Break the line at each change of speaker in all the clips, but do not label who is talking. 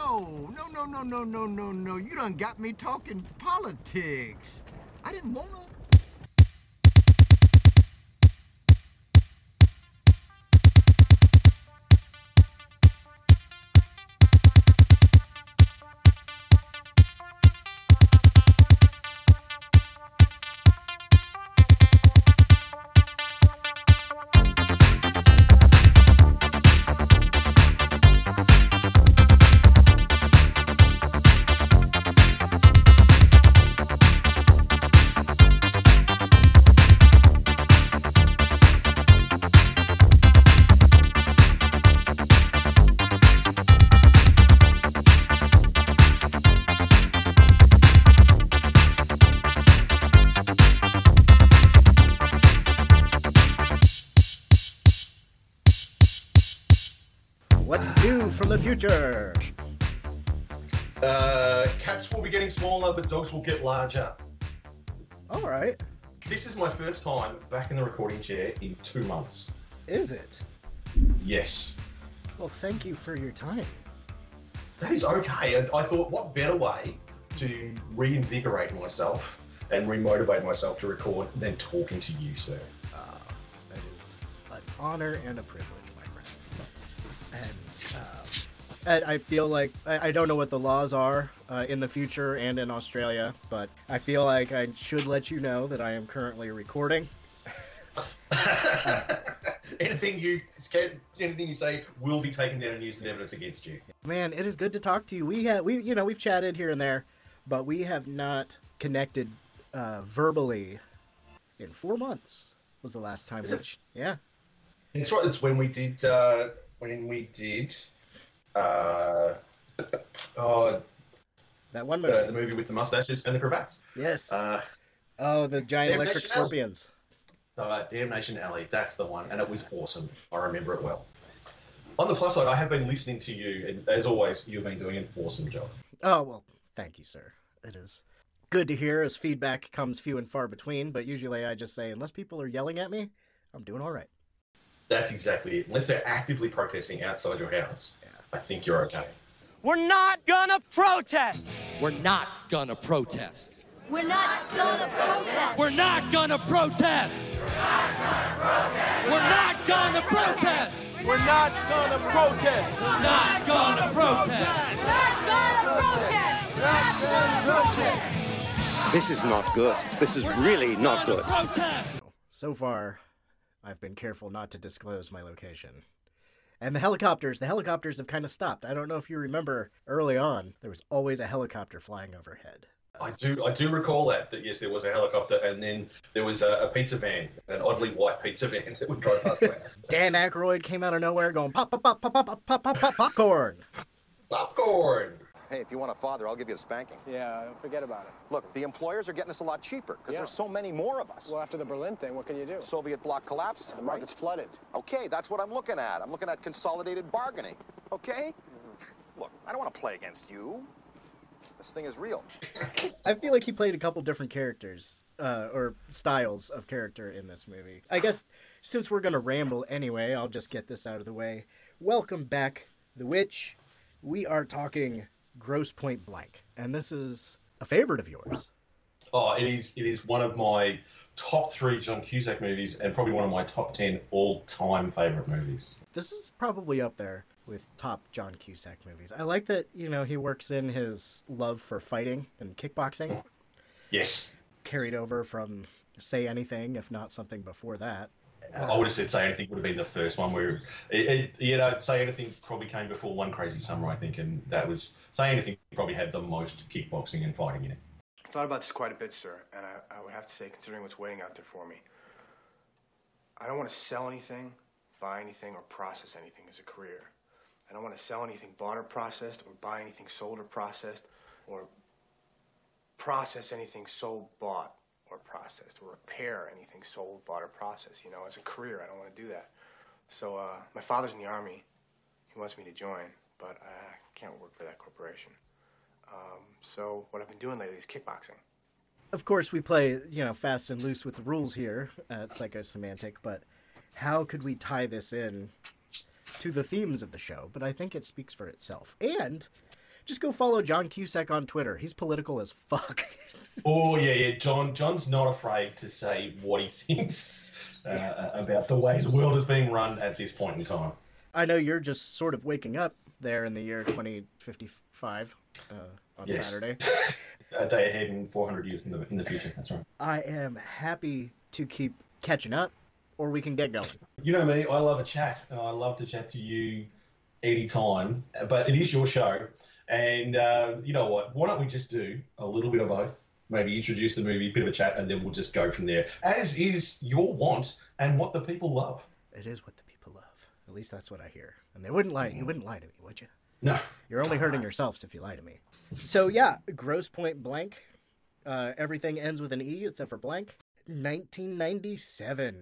no, no, no, no, no, no, no, no. You done got me talking politics. I didn't wanna.
What's
recording chair in two months.
Is it?
Yes.
Well, thank you for your time.
That is okay. And I thought, what better way to reinvigorate myself and remotivate myself to record than talking to you, sir?
Uh, that is an honor and a privilege, my friend. And, uh, and I feel like I, I don't know what the laws are uh, in the future and in Australia, but I feel like I should let you know that I am currently recording.
anything you anything you say will be taken down and used as evidence against you.
Man, it is good to talk to you. We have we you know we've chatted here and there, but we have not connected uh, verbally in four months. Was the last time?
Is it?
Which yeah,
That's right. It's when we did uh, when we did uh, oh,
that one
uh,
movie.
the movie with the mustaches and the cravats.
yes.
Uh,
oh, the giant electric scorpions.
Uh, Damnation Alley, that's the one, and it was awesome. I remember it well. On the plus side, I have been listening to you, and as always, you've been doing an awesome job.
Oh well, thank you, sir. It is good to hear as feedback comes few and far between. But usually, I just say unless people are yelling at me, I'm doing all right.
That's exactly it. Unless they're actively protesting outside your house, I think you're okay.
We're not gonna protest.
We're not gonna protest.
We're not gonna protest.
We're not gonna protest. We're not gonna protest.
We're not gonna protest.
We're not gonna protest.
We're not gonna protest. We're not gonna protest.
This is not good. This is really not good.
So far, I've been careful not to disclose my location. And the helicopters, the helicopters have kind of stopped. I don't know if you remember early on, there was always a helicopter flying overhead.
I do, I do recall that. That yes, there was a helicopter, and then there was a, a pizza van, an oddly white pizza van that would drive past.
Dan Aykroyd came out of nowhere, going pop, pop, pop, pop, pop, pop, pop, pop popcorn,
popcorn.
Hey, if you want a father, I'll give you a spanking.
Yeah, forget about it.
Look, the employers are getting us a lot cheaper because
yeah.
there's so many more of us.
Well, after the Berlin thing, what can you do?
Soviet bloc collapse.
The market's right. flooded.
Okay, that's what I'm looking at. I'm looking at consolidated bargaining. Okay. Mm-hmm. Look, I don't want to play against you. This thing is real.
I feel like he played a couple different characters uh, or styles of character in this movie. I guess since we're gonna ramble anyway, I'll just get this out of the way. Welcome back, The Wych. We are talking Grosse Pointe Blank, and this is a favorite of yours.
Oh, it is. It is one of my top three John Cusack movies, and probably one of my top ten all-time favorite movies.
This is probably up there with top John Cusack movies. I like that you know he works in his love for fighting and kickboxing,
Yes,
carried over from Say Anything, if not something before that.
I would have said "Say Anything" would have been the first one where, it, it, you know, "Say Anything" probably came before One Crazy Summer, I think, and that was "Say Anything" probably had the most kickboxing and fighting in it.
I thought about this quite a bit, sir, and I, I would have to say, considering what's waiting out there for me, I don't want to sell anything, buy anything, or process anything as a career. I don't want to sell anything bought or processed, or buy anything sold or processed, or process anything sold, bought, or processed, or repair anything sold, bought, or processed. You know, as a career, I don't want to do that. So, uh, my father's in the army. He wants me to join, but I can't work for that corporation. Um, so what I've been doing lately is kickboxing.
of course, we play, you know, fast and loose with the rules here at Psychosemantic, but how could we tie this in to the themes of the show? But I think it speaks for itself. And just go follow John Cusack on Twitter. He's political as fuck.
Oh yeah, yeah. John John's not afraid to say what he thinks uh, about the way the world is being run at this point in time.
I know you're just sort of waking up there in the year 2055 uh, on
Yes.
Saturday.
A day ahead and 400 years in the in the future. That's right.
I am happy to keep catching up, or we can get going.
You know me. I love a chat. and I love to chat to you anytime. But it is your show, and uh, you know what? Why don't we just do a little bit of both? Maybe introduce the movie, a bit of a chat, and then we'll just go from there. As is your want and what the people love.
It is what the people love. At least that's what I hear. And they wouldn't lie. You wouldn't lie to me, would you?
No.
You're only hurting yourselves if you lie to me. So yeah, Grosse Pointe Blank. Uh, everything ends with an E except for blank. 1997,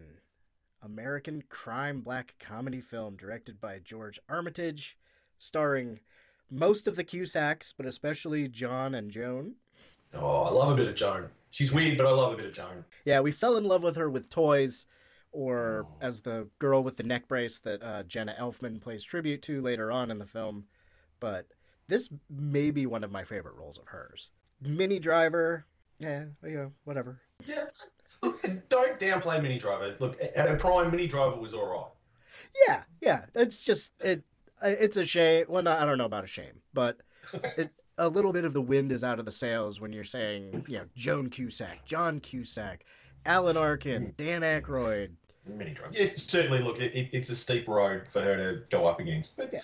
American crime black comedy film directed by George Armitage, starring most of the Cusacks, but especially John and Joan.
Oh, I love a bit of Joan. She's weird, but I love a bit of Joan.
Yeah, we fell in love with her with toys, or as the girl with the neck brace that uh, Jenna Elfman plays tribute to later on in the film. But this may be one of my favorite roles of hers. Minnie Driver, yeah, yeah, whatever.
Yeah. Don't downplay Minnie Driver. Look, at her prime, Minnie Driver was all right.
Yeah, yeah. It's just it. It's a shame. Well, not, I don't know about a shame, but it, a little bit of the wind is out of the sails when you're saying, you know, Joan Cusack, John Cusack, Alan Arkin, Dan Aykroyd.
Minnie Driver. Yeah, certainly. Look, it, it, it's a steep road for her to go up against. But
Yeah.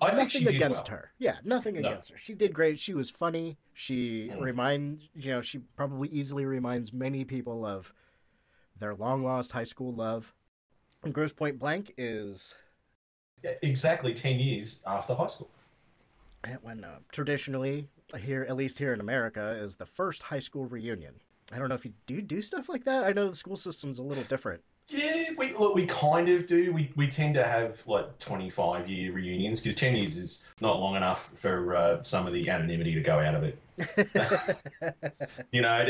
I think
nothing
she did
against
well.
her. Yeah, nothing
No.
against her. She did great. She was funny. She
Mm.
remind you know she probably easily reminds many people of their long lost high school love. And Grosse Pointe Blank is
Exactly 10 years after high school.
when uh, traditionally here, at least here in America, is the first high school reunion. I don't know if you do do stuff like that. I know the school system's a little different.
Yeah, we look, we kind of do. We, we tend to have like 25 year reunions because 10 years is not long enough for uh, some of the anonymity to go out of it. you know,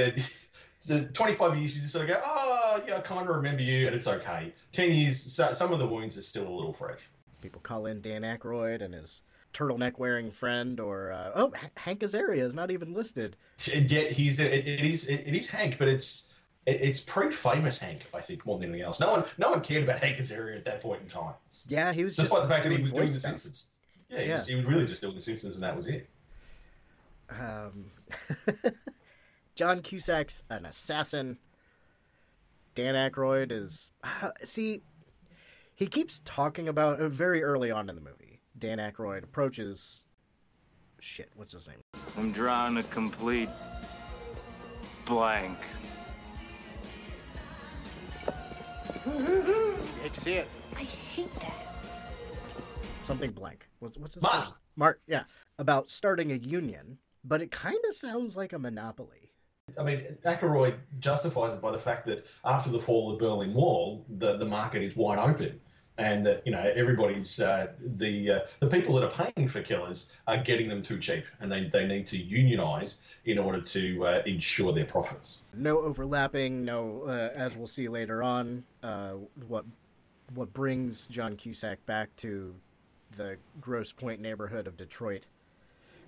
the, the 25 years you just sort of go, oh, yeah, I kind of remember you, and it's okay. 10 years, so, some of the wounds are still a little fresh.
People call in Dan Aykroyd and his turtleneck wearing friend, or uh, oh, H- Hank Azaria is not even listed.
And yet he's it, it is it, it is Hank, but it's it, it's pre-famous Hank, I think, more than anything else. No one no one cared about Hank Azaria at that point in time,
Yeah, he was just
despite the fact that he was doing
voice
The. Simpsons. Yeah, he,
Yeah.
Was, he was really just doing The Simpsons, and that was it.
Um, John Cusack's an assassin. Dan Aykroyd is uh, see, he keeps talking about uh, very early on in the movie. Dan Aykroyd approaches. Shit, what's his name?
I'm drawing a complete blank.
Hate to see it.
I hate that.
Something blank. What's what's his
Mark.
first? Mark. Yeah, about starting a union, but it kind of sounds like a monopoly.
I mean, Aykroyd justifies it by the fact that after the fall of the Berlin Wall, the, the market is wide open, and that you know everybody's uh, the uh, the people that are paying for killers are getting them too cheap, and they, they need to unionize in order to uh, ensure their profits.
no overlapping no uh, as we'll see later on uh, what what brings john cusack back to the Grosse Pointe neighborhood of detroit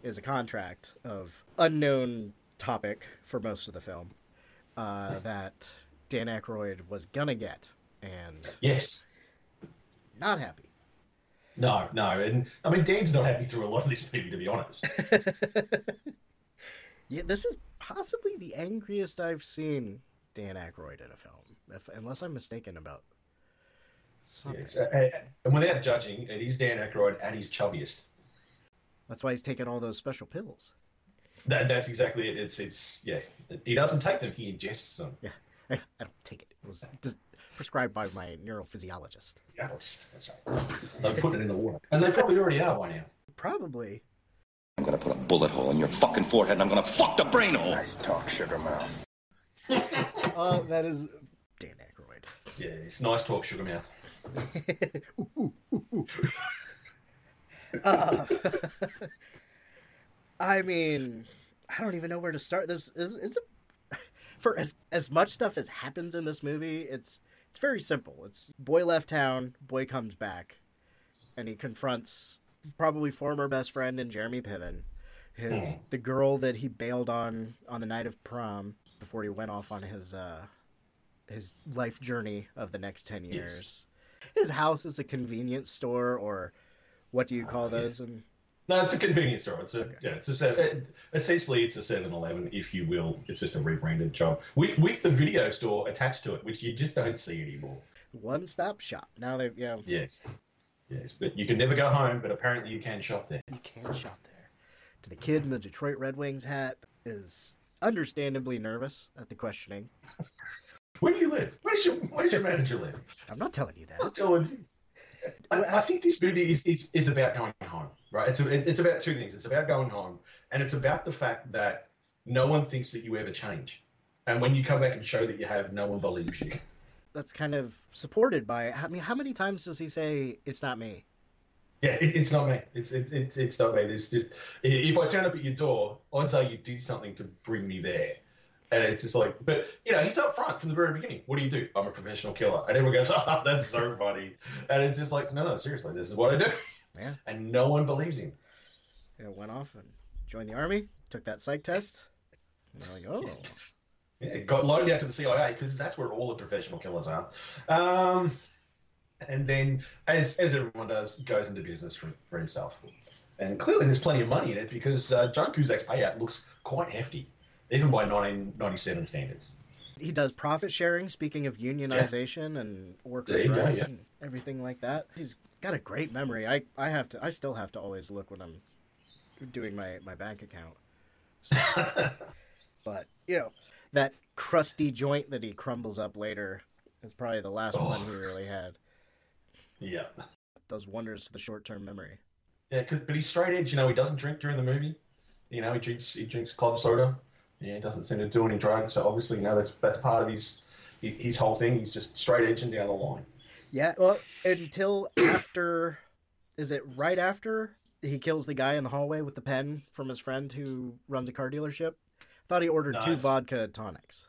is a contract of unknown topic for most of the film uh, that dan Aykroyd was gonna get and
Yes.
not happy
No, no, and I mean Dan's not happy through a lot of this movie, to be honest.
yeah this is possibly the angriest i've seen dan Aykroyd in a film if, unless i'm mistaken about something
yes, uh, uh, and without judging, it is Dan Aykroyd at his chubbiest.
that's why he's taking all those special pills
That, that's exactly it. It's it's yeah. He doesn't take them; he ingests them.
Yeah, I, I don't take it. It was dis- prescribed by my neurophysiologist.
Yeah, that's, that's right. They put it in the water, and they probably already are by now.
Probably.
I'm gonna put a bullet hole in your fucking forehead and I'm gonna fuck the brain hole.
Nice talk, sugar mouth.
Oh, that is Dan Aykroyd.
Yeah, it's nice talk, sugar mouth.
Uh, I mean, I don't even know where to start. This is it's a, for as as much stuff as happens in this movie. It's it's very simple. It's boy left town, boy comes back, and he confronts probably former best friend and Jeremy Piven, His the girl that he bailed on on the night of prom before he went off on his uh his life journey of the next 10 years. His house is a convenience store or what do you call those and
No, it's a convenience store. It's a yeah, it's a it, uh, essentially it's a 7-Eleven, if you will. It's just a rebranded job with with the video store attached to it, which you just don't see anymore.
one stop shop. Now they yeah,
Yes, yes, but you can never go home. But apparently you can shop there.
you can shop there. To the kid in the Detroit Red Wings hat is understandably nervous at the questioning.
Where do you live? Where's your Where's your manager live?
I'm not telling you that.
I'm telling you. I, I think this movie is, is, is about going home, right? It's, a, it's about two things. It's about going home, and it's about the fact that no one thinks that you ever change. And when you come back and show that you have, no one believes you.
That's kind of supported by I mean how many times does he say it's not me?
Yeah, it, it's not me. It's it, it's it's not me. There's just if I turn up at your door, I'd say you did something to bring me there. And it's just like, but you know, he's up front from the very beginning. What do you do? I'm a professional killer. And everyone goes, oh, that's so funny. And it's just like, no, no, seriously, this is what I do.
Yeah.
And no one believes him.
Know, went off and joined the army, took that psych test. Like, oh,
Yeah, got loaned out to the CIA because that's where all the professional killers are. Um, and then, as as everyone does, goes into business for, for himself. And clearly, there's plenty of money in it because uh, John Cusack's payout looks quite hefty, even by 1997 standards.
he does profit sharing. Speaking of unionization and workers' rights
yeah.
and everything like that, he's got a great memory. I, I have to I still have to always look when I'm doing my, my bank account. So- but you know that crusty joint that he crumbles up later is probably the last one he really had.
Yeah.
Does wonders to the short term memory.
Yeah, but he's straight edge. You know, he doesn't drink during the movie. You know, he drinks he drinks club soda. Yeah, he doesn't seem to do any drugs. So obviously, you know, that's that's part of his his whole thing. He's just straight edging down the line.
Yeah, well, until after, is it right after he kills the guy in the hallway with the pen from his friend who runs a car dealership? I thought he ordered two vodka tonics.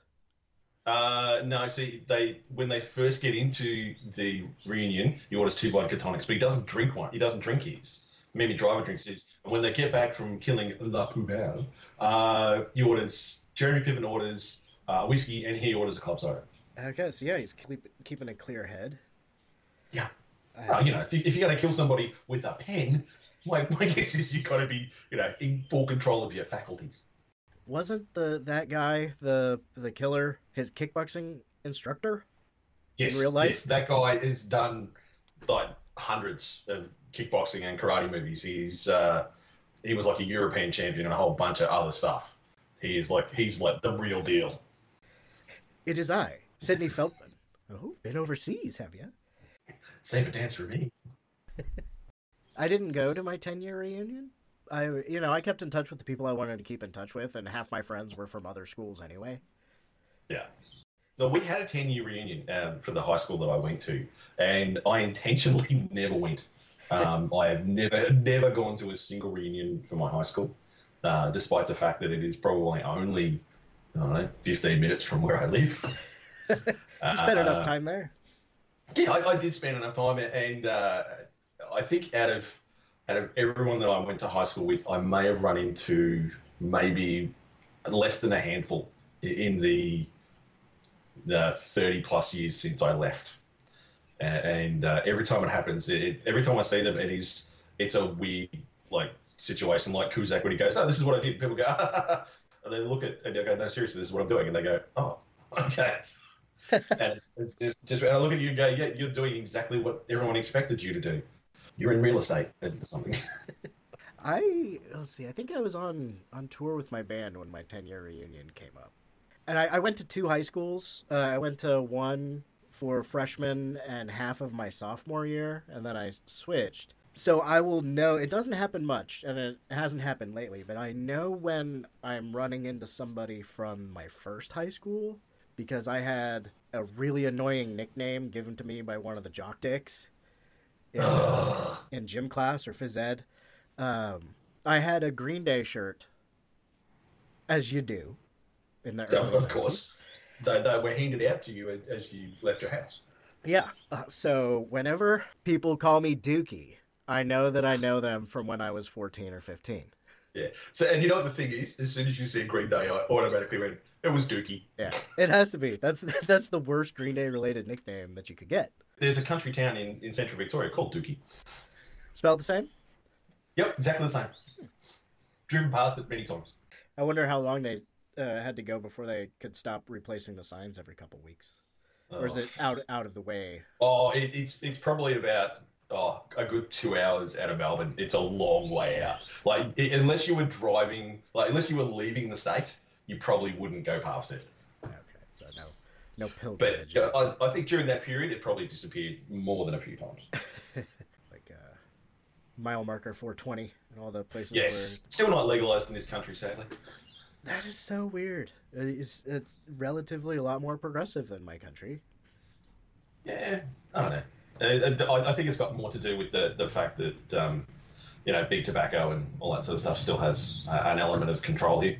Uh, no, see, they when they first get into the reunion, he orders two vodka tonics, but he doesn't drink one. He doesn't drink his. Maybe Driver drinks his. And when they get back from killing La Poubelle, uh, he orders. Jeremy Piven orders uh, whiskey, and he orders a club soda.
Okay, so yeah, he's keep, keeping a clear head.
Yeah.
Uh,
you know, if, you, if you're going to kill somebody with a pen, my, my guess is you've got to be, you know, in full control of your faculties.
Wasn't the that guy the the killer his kickboxing instructor?
Yes,
real life?
yes, that guy has done like hundreds of kickboxing and karate movies. He's uh, he was like a European champion and a whole bunch of other stuff. He is like he's like the real deal.
It is I, Sidney Feldman. Oh, been overseas, have you?
Save a dance for me.
I didn't go to my 10 year reunion. I, you know, I kept in touch with the people I wanted to keep in touch with, and half my friends were from other schools anyway.
Yeah. No, we had a 10 year reunion um, for the high school that I went to, and I intentionally never went. Um, I have never, never gone to a single reunion for my high school, uh, despite the fact that it is probably only, I don't know, 15 minutes from where I live.
You spent
Uh,
enough time there.
Yeah, I, I did spend enough time, and uh, I think out of out of everyone that I went to high school with, I may have run into maybe less than a handful in the the thirty plus years since I left. And uh, every time it happens, it, it- every time I see them, it is it's a weird like situation, like Cusack when he goes, "Oh, this is what I did." People go, ah, and they look at and they go, "No, seriously, this is what I'm doing," and they go, "Oh, okay." and it's just, just and I look at you and go, yeah, you're doing exactly what everyone expected you to do. You're in real estate or something.
I let's see. I think I was on on tour with my band when my ten year reunion came up, and I, I went to two high schools. Uh, I went to one for freshman and half of my sophomore year, and then I switched. So I will know. It doesn't happen much, and it hasn't happened lately. But I know when I'm running into somebody from my first high school because I had a really annoying nickname given to me by one of the jock dicks in, in gym class or phys ed. Um, I had a Green Day shirt, as you do, in the
Yeah,
early
of
90s.
course. They, they were handed out to you as you left your house.
Yeah. Uh, so whenever people call me Dookie, I know that I know them from when I was 14 or 15.
Yeah. So, and you know what the thing is? As soon as you said Green Day, I automatically went, it was Dookie.
Yeah, it has to be. That's that's the worst Green Day related nickname that you could get.
There's a country town in, in central Victoria called Dookie.
Spelled the same.
Yep, exactly the same. Driven past it many times.
I wonder how long they uh, had to go before they could stop replacing the signs every couple weeks, or is
Oh.
it out out of the way?
Oh, it, it's it's probably about oh a good two hours out of Melbourne. It's a long way out. Like i unless you were driving, like unless you were leaving the state, you probably wouldn't go past it.
Okay, so no no
But uh, I, I think during that period, it probably disappeared more than a few times.
like uh, mile marker 420 and all the places
Yes, still not legalized in this country, sadly.
That is so weird. It's, it's relatively a lot more progressive than my country.
Yeah, I don't know. Uh, I, I think it's got more to do with the the fact that um, you know big tobacco and all that sort of stuff still has uh, an element of control here.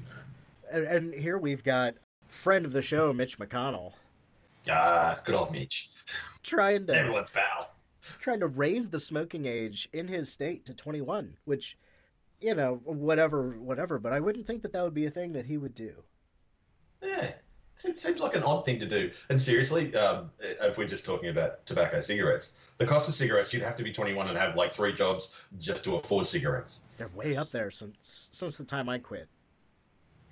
And, and here we've got friend of the show Mitch McConnell
Ah, good old Mitch.
trying to
Everyone's foul.
trying to raise the smoking age in his state to 21, which you know, whatever whatever, but I wouldn't think that that would be a thing that he would do.
Yeah, seems, seems like an odd thing to do. And seriously, um, if we're just talking about tobacco cigarettes, the cost of cigarettes, you'd have to be 21 and have like three jobs just to afford cigarettes.
They're way up there since since the time I quit.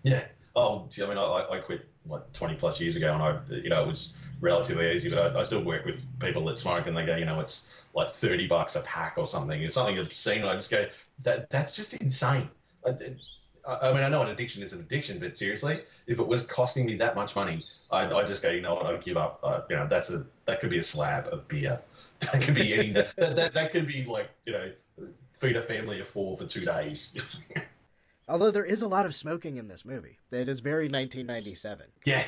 Yeah. Oh, I mean, I, I quit like 20 plus years ago, and I, you know, it was relatively easy. But I, I still work with people that smoke, and they go, you know, it's like 30 bucks a pack or something. It's something obscene. And I just go, that that's just insane. I, I I mean, I know an addiction is an addiction, but seriously, if it was costing me that much money, I I just go, you know what, I'd give up. Uh, you know, that's a that could be a slab of beer. That could be any. that, that that could be like you know, feed a family of four for two days.
Although there is a lot of smoking in this movie. It is very 1997.
yeah.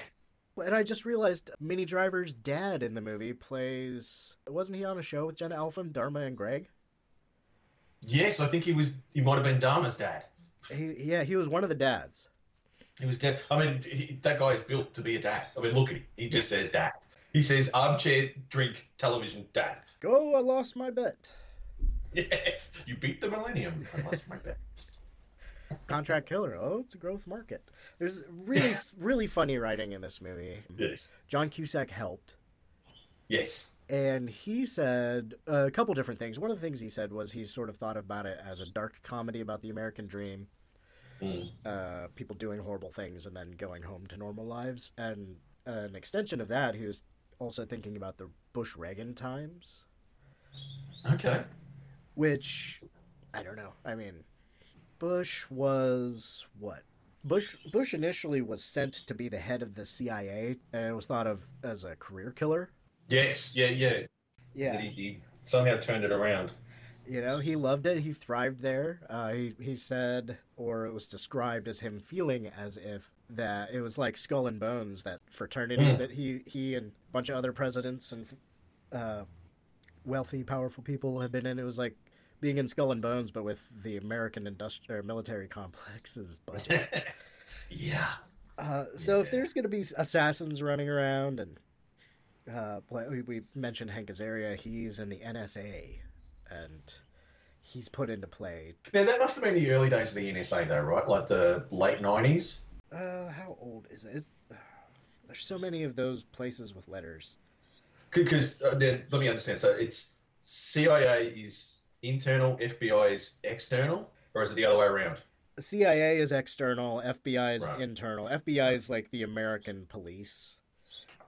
And I just realized Minnie Driver's dad in the movie plays. Wasn't he on a show with Jenna Elfman, Dharma, and Greg?
Yes, I think he was. He might have been Dharma's dad.
He, yeah, he was one of the dads.
He was dead. I mean, he, that guy is built to be a dad. I mean, look at him. He just says dad. He says armchair, drink, television, dad.
Go, I lost my bet.
Yes, you beat the millennium. I lost my bet.
Contract killer. Oh, it's a growth market. There's really, really funny writing in this movie.
Yes.
John Cusack helped.
Yes.
And he said a couple different things. One of the things he said was he sort of thought about it as a dark comedy about the American dream,
Mm.
uh, people doing horrible things and then going home to normal lives. And an extension of that, he was also thinking about the Bush Reagan times,
Okay.
which I don't know. I mean, Bush was what? Bush Bush initially was sent to be the head of the CIA, and it was thought of as a career killer.
Yes. Yeah. Yeah.
Yeah.
He, he somehow turned it around.
You know, he loved it. He thrived there. Uh, he he said, or it was described as him feeling as if that it was like Skull and Bones, that fraternity
Mm.
that he he and a bunch of other presidents and uh, wealthy, powerful people have been in. It was like being in Skull and Bones, but with the American industrial military complex's budget.
Yeah.
Uh, so if there's going to be assassins running around, and uh, we, mentioned Hank Azaria, he's in the NSA, and he's put into play.
Now that must have been the early days of the NSA, though, right? Like the late nineties.
Uh, how old is it? Is- there's so many of those places with letters.
Because uh, let me understand. So it's CIA is internal, FBI is external, or is it the other way around?
CIA is external, FBI is
Right.
internal. FBI is like the American police,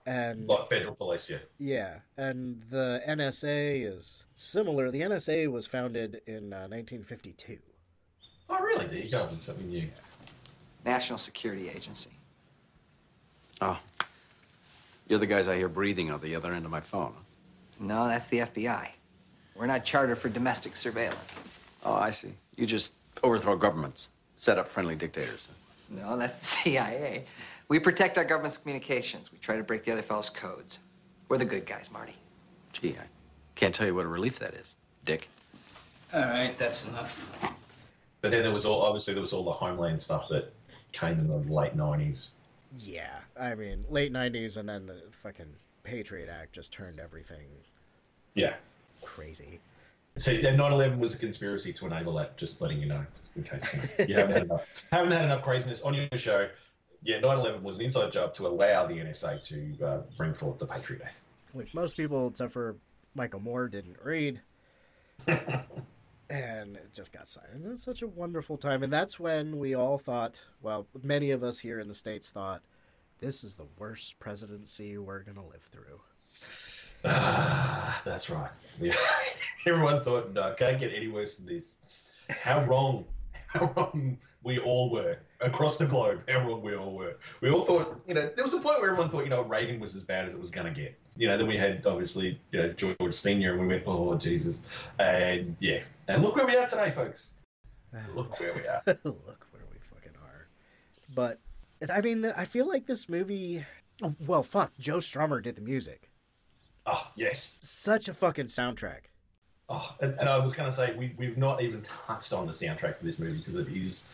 and
Like federal police, yeah.
Yeah, and the NSA is similar. The NSA was founded in uh, 1952.
Oh, really? There you go. It's something new.
National Security Agency.
Oh. You're the guys I hear breathing on the other end of my phone. huh?
No, that's the FBI. We're not chartered for domestic surveillance.
Oh, I see. You just overthrow governments, set up friendly dictators. huh?
No, that's the CIA. We protect our government's communications. We try to break the other fellow's codes. We're the good guys, Marty.
Gee, I can't tell you what a relief that is, Dick.
All right, that's enough.
But then there was all obviously there was all the Homeland stuff that came in the late nineties.
Yeah, I mean, late 90s, and then the fucking Patriot Act just turned everything
Yeah.
crazy.
See, 9/11 was a conspiracy to enable that. Just letting you know, just in case you, know, you haven't had enough, haven't had enough craziness on your show. Yeah, 9/11 was an inside job to allow the NSA to uh, bring forth the Patriot Act.
which most people, except for Michael Moore, didn't read. and it just got signed. And it was such a wonderful time. And that's when we all thought, well, many of us here in the States thought, this is the worst presidency we're going to live through.
That's right. Yeah. Everyone thought, no, can't get any worse than this. How wrong, how wrong we all were across the globe. Everyone, we all were. We all thought, you know, there was a point where everyone thought, you know, Reagan was as bad as it was going to get. You know, then we had obviously, you know, George Senior, and we went, oh Jesus, and yeah, and look where we are today, folks. Look where we are.
Look where we fucking are. But, I mean, I feel like this movie. Well, fuck. Joe Strummer did the music.
Oh, yes.
Such a fucking soundtrack.
Oh, and, and I was going to say, we, we've not even touched on the soundtrack for this movie because it is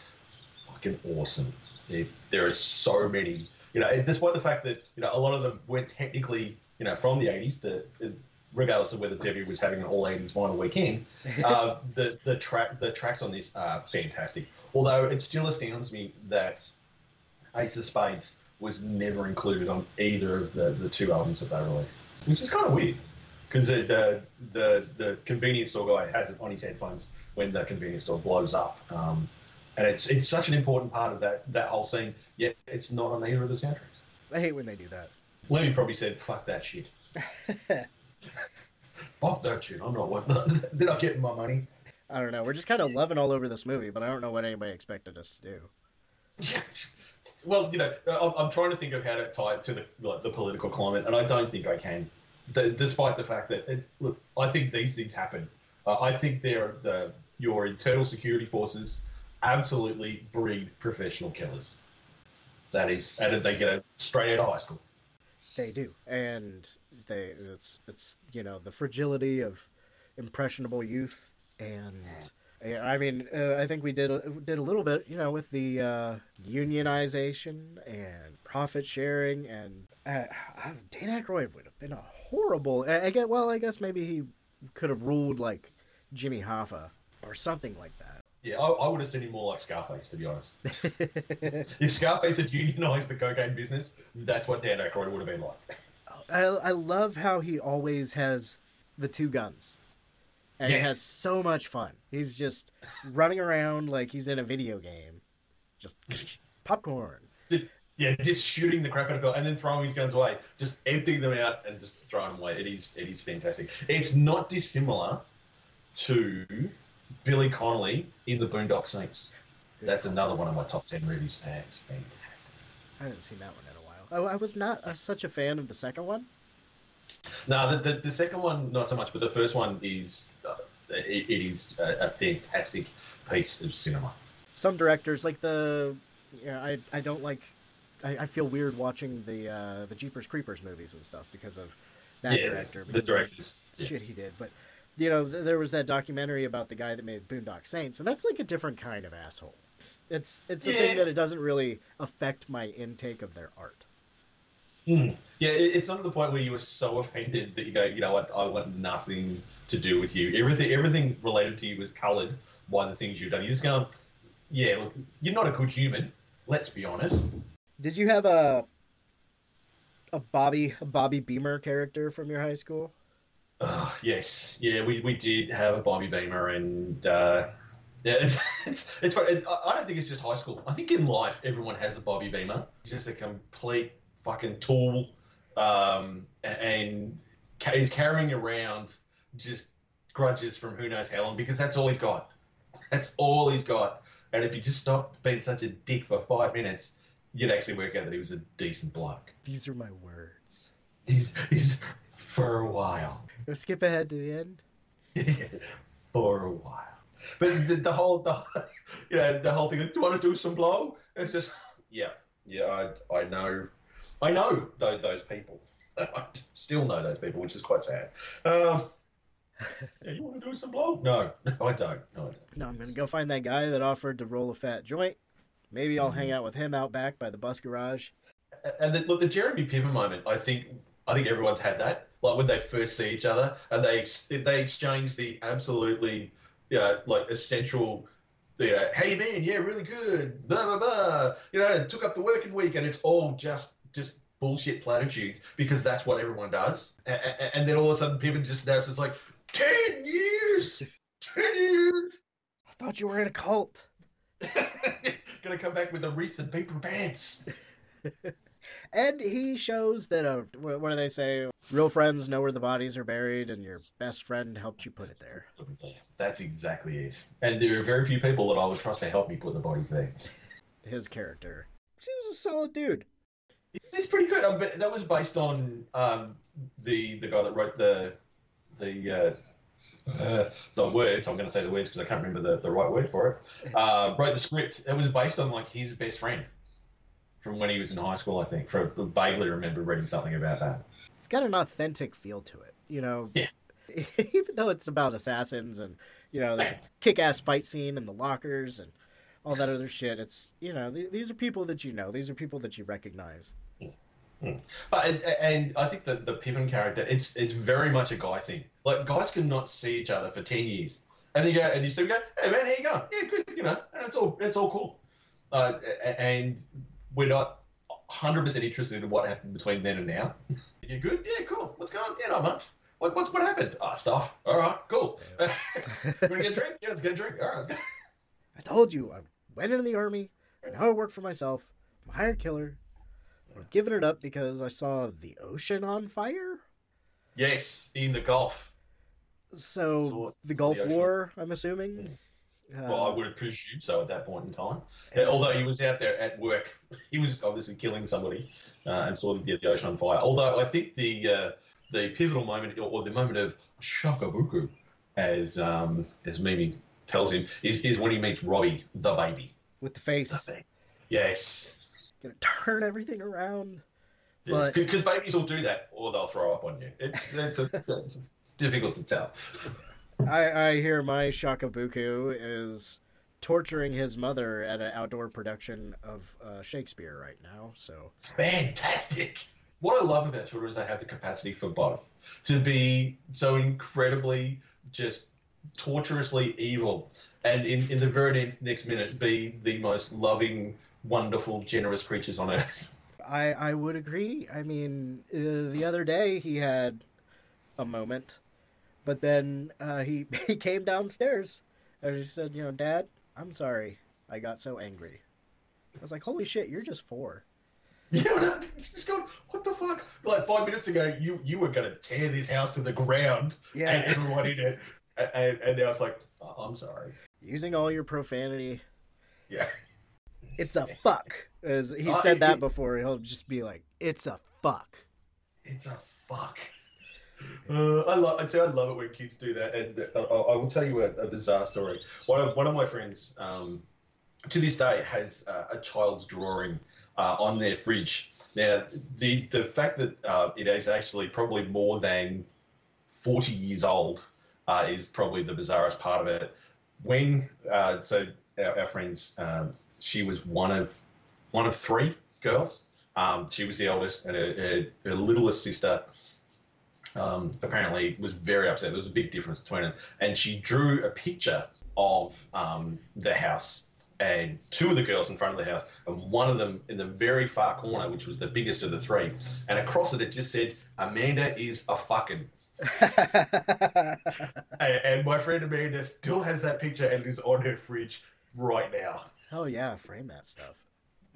fucking awesome. It, there are so many, you know, despite the fact that, you know, a lot of them weren't technically, you know, from the 80s, to, regardless of whether Debbie was having an all 80s final weekend, uh, the, the, track, the tracks on this are fantastic. Although it still astounds me that Ace of Spades was never included on either of the, the two albums that they released, which is kind of weird because the, the the convenience store guy has it on his headphones when the convenience store blows up, um, and it's it's such an important part of that that whole scene. Yet it's not on either of the soundtracks.
I hate when they do that.
Lemmy probably said, "Fuck that shit." Fuck that shit. I'm not. What, they're not getting my money.
I don't know. We're just kind of loving all over this movie, but I don't know what anybody expected us to do.
well, you know, I'm, I'm trying to think of how to tie it to the like, the political climate, and I don't think I can, D- despite the fact that it, look, I think these things happen. Uh, I think they're the your internal security forces absolutely breed professional killers. That is, and they get a straight out of high school.
They do, and they it's it's you know the fragility of impressionable youth, and yeah, I mean uh, I think we did a, did a little bit you know with the uh, unionization and profit sharing, and uh, Dan Aykroyd would have been a horrible. I, I get well, I guess maybe he could have ruled like Jimmy Hoffa or something like that.
Yeah, I, I would have seen him more like Scarface, to be honest. if Scarface had unionized the cocaine business, that's what Dan Aykroyd would have been like.
I, I love how he always has the two guns. And
Yes.
he has so much fun. He's just running around like he's in a video game. Just popcorn.
Yeah, just shooting the crap out of people and then throwing his guns away, just emptying them out and just throwing them away. It is, it is fantastic. It's not dissimilar to Billy Connolly in the Boondock Saints. That's another one of my top ten movies. and It's fantastic.
I haven't seen that one in a while. I, I was not uh, such a fan of the second one.
No, the, the, the second one not so much, but the first one is uh, it, it is a, a fantastic piece of cinema.
Some directors like the, yeah, I I don't like. I, I feel weird watching the uh, the Jeepers Creepers movies and stuff because of that
Yeah,
director.
the directors,
the
yeah.
shit he did. But you know, th- there was that documentary about the guy that made Boondock Saints, and that's like a different kind of asshole. It's it's a thing that it doesn't really affect my intake of their art.
Mm. Yeah, it, it's not to the point where you were so offended that you go, you know what, I want nothing to do with you. Everything, everything related to you was coloured by the things you've done. You just go, yeah, look, you're not a good human. Let's be honest.
Did you have a a Bobby a Bobby Beamer character from your high school?
Oh, yes, yeah, we, we did have a Bobby Beamer, and uh, yeah, it's it's it's. fun. It, I I don't think it's just high school. I think in life everyone has a Bobby Beamer. He's just a complete fucking tool, um, and he's carrying around just grudges from who knows how long because that's all he's got. That's all he's got. And if you just stopped being such a dick for five minutes, you'd actually work out that he was a decent bloke.
These are my words.
He's he's for a while.
Go skip ahead to the end.
for a while. But the, the whole, the, you know, the whole thing. Do you want to do some blow? It's just, yeah, yeah. I, I know, I know those, those people. I still know those people, which is quite sad. Um, yeah, you want to do some blow? No, no, I don't. No, I don't.
No, I'm gonna go find that guy that offered to roll a fat joint. Maybe I'll hang out with him out back by the bus garage.
And the, look, the Jeremy Piven moment. I think, I think everyone's had that. Like when they first see each other, and they ex- they exchange the absolutely, yeah, like essential. You know, hey man, yeah, really good. Blah blah blah. You know, took up the working week, and it's all just just bullshit platitudes because that's what everyone does. And, and then all of a sudden, Piven just snaps. It's like ten years, ten years.
I thought you were in a cult.
Gonna come back with a wreath and paper pants.
And he shows that uh, what do they say? Real friends know where the bodies are buried, and your best friend helped you put it there.
That's exactly it. And there are very few people that I would trust to help me put the bodies there.
His character. He was a solid dude.
It's, it's pretty good. Um, that was based on um, the the guy that wrote the the uh, uh, the words. I'm going to say the words because I can't remember the, the right word for it. Uh, wrote the script. It was based on like his best friend from when he was in high school. I think. For vaguely remember reading something about that.
It's got an authentic feel to it, you know.
Yeah.
Even though it's about assassins and you know there's a kick-ass fight scene in the lockers and all that other shit. It's you know th- these are people that you know. These are people that you recognize.
Mm. But and, and I think that the Piven character, it's it's very much a guy thing. Like guys can not see each other for ten years, and you go and you still go, hey man, how you going? Yeah, good. You know, and it's all it's all cool. Uh, and we're not hundred percent interested in what happened between then and now. You good? Yeah, cool. What's going on? Yeah, not much. What what's what happened? Ah, stuff. All right, cool. you wanna get a drink? Yeah, let's get a drink. All right, let's go.
I told you I went into the army. Now I work for myself. I'm a hired killer. I'm giving it up because I saw the ocean on fire.
Yes, in the Gulf.
So
Saw-
the Gulf
the.
War, I'm assuming.
Well, I
Uh,
would have presumed so at that point in time. Yeah, although he was out there at work, he was obviously killing somebody uh, and saw the, the ocean on fire. Although I think the uh, the pivotal moment or the moment of shakabuku, as um, as Mimi tells him, is, is when he meets Robbie, the baby.
with the face,
Yes.
gonna turn everything around.
Yes,
But
because babies will do that, or they'll throw up on you. It's, it's, a, it's difficult to tell.
I, I hear my shakabuku is torturing his mother at an outdoor production of uh, Shakespeare right now. So
Fantastic. What I love about children is they have the capacity for both. To be so incredibly just torturously evil, and in, in the very next minute be the most loving, wonderful, generous creatures on earth.
I I would agree. I mean, uh, the other day he had a moment, but then uh, he he came downstairs and he said, "You know, Dad, I'm sorry. I got so angry." I was like, "Holy shit, you're just four.
You know, and I'm just going, what the fuck? Like five minutes ago, you you were going to tear this house to the ground
Yeah.
and everyone in it, and, and, and now it's like, oh, I'm sorry.
Using all your profanity.
Yeah.
It's a fuck." As he
Uh,
said that before, he'll just be like, "It's a fuck."
It's a fuck. Uh, I love. I'd say I love it when kids do that, and I, I will tell you a, a bizarre story. One of one of my friends, um, to this day, has uh, a child's drawing uh, on their fridge. Now, the the fact that uh, it is actually probably more than forty years old uh, is probably the bizarrest part of it. When uh, so our, our friends, um, she was one of one of three girls. Um, she was the eldest, and her, her, her littlest sister um, apparently was very upset. There was a big difference between them, and she drew a picture of um, the house and two of the girls in front of the house, and one of them in the very far corner, which was the biggest of the three, and across it it just said, "Amanda is a fucking." and, my friend Amanda still has that picture and is on her fridge right now.
Hell yeah, frame that stuff.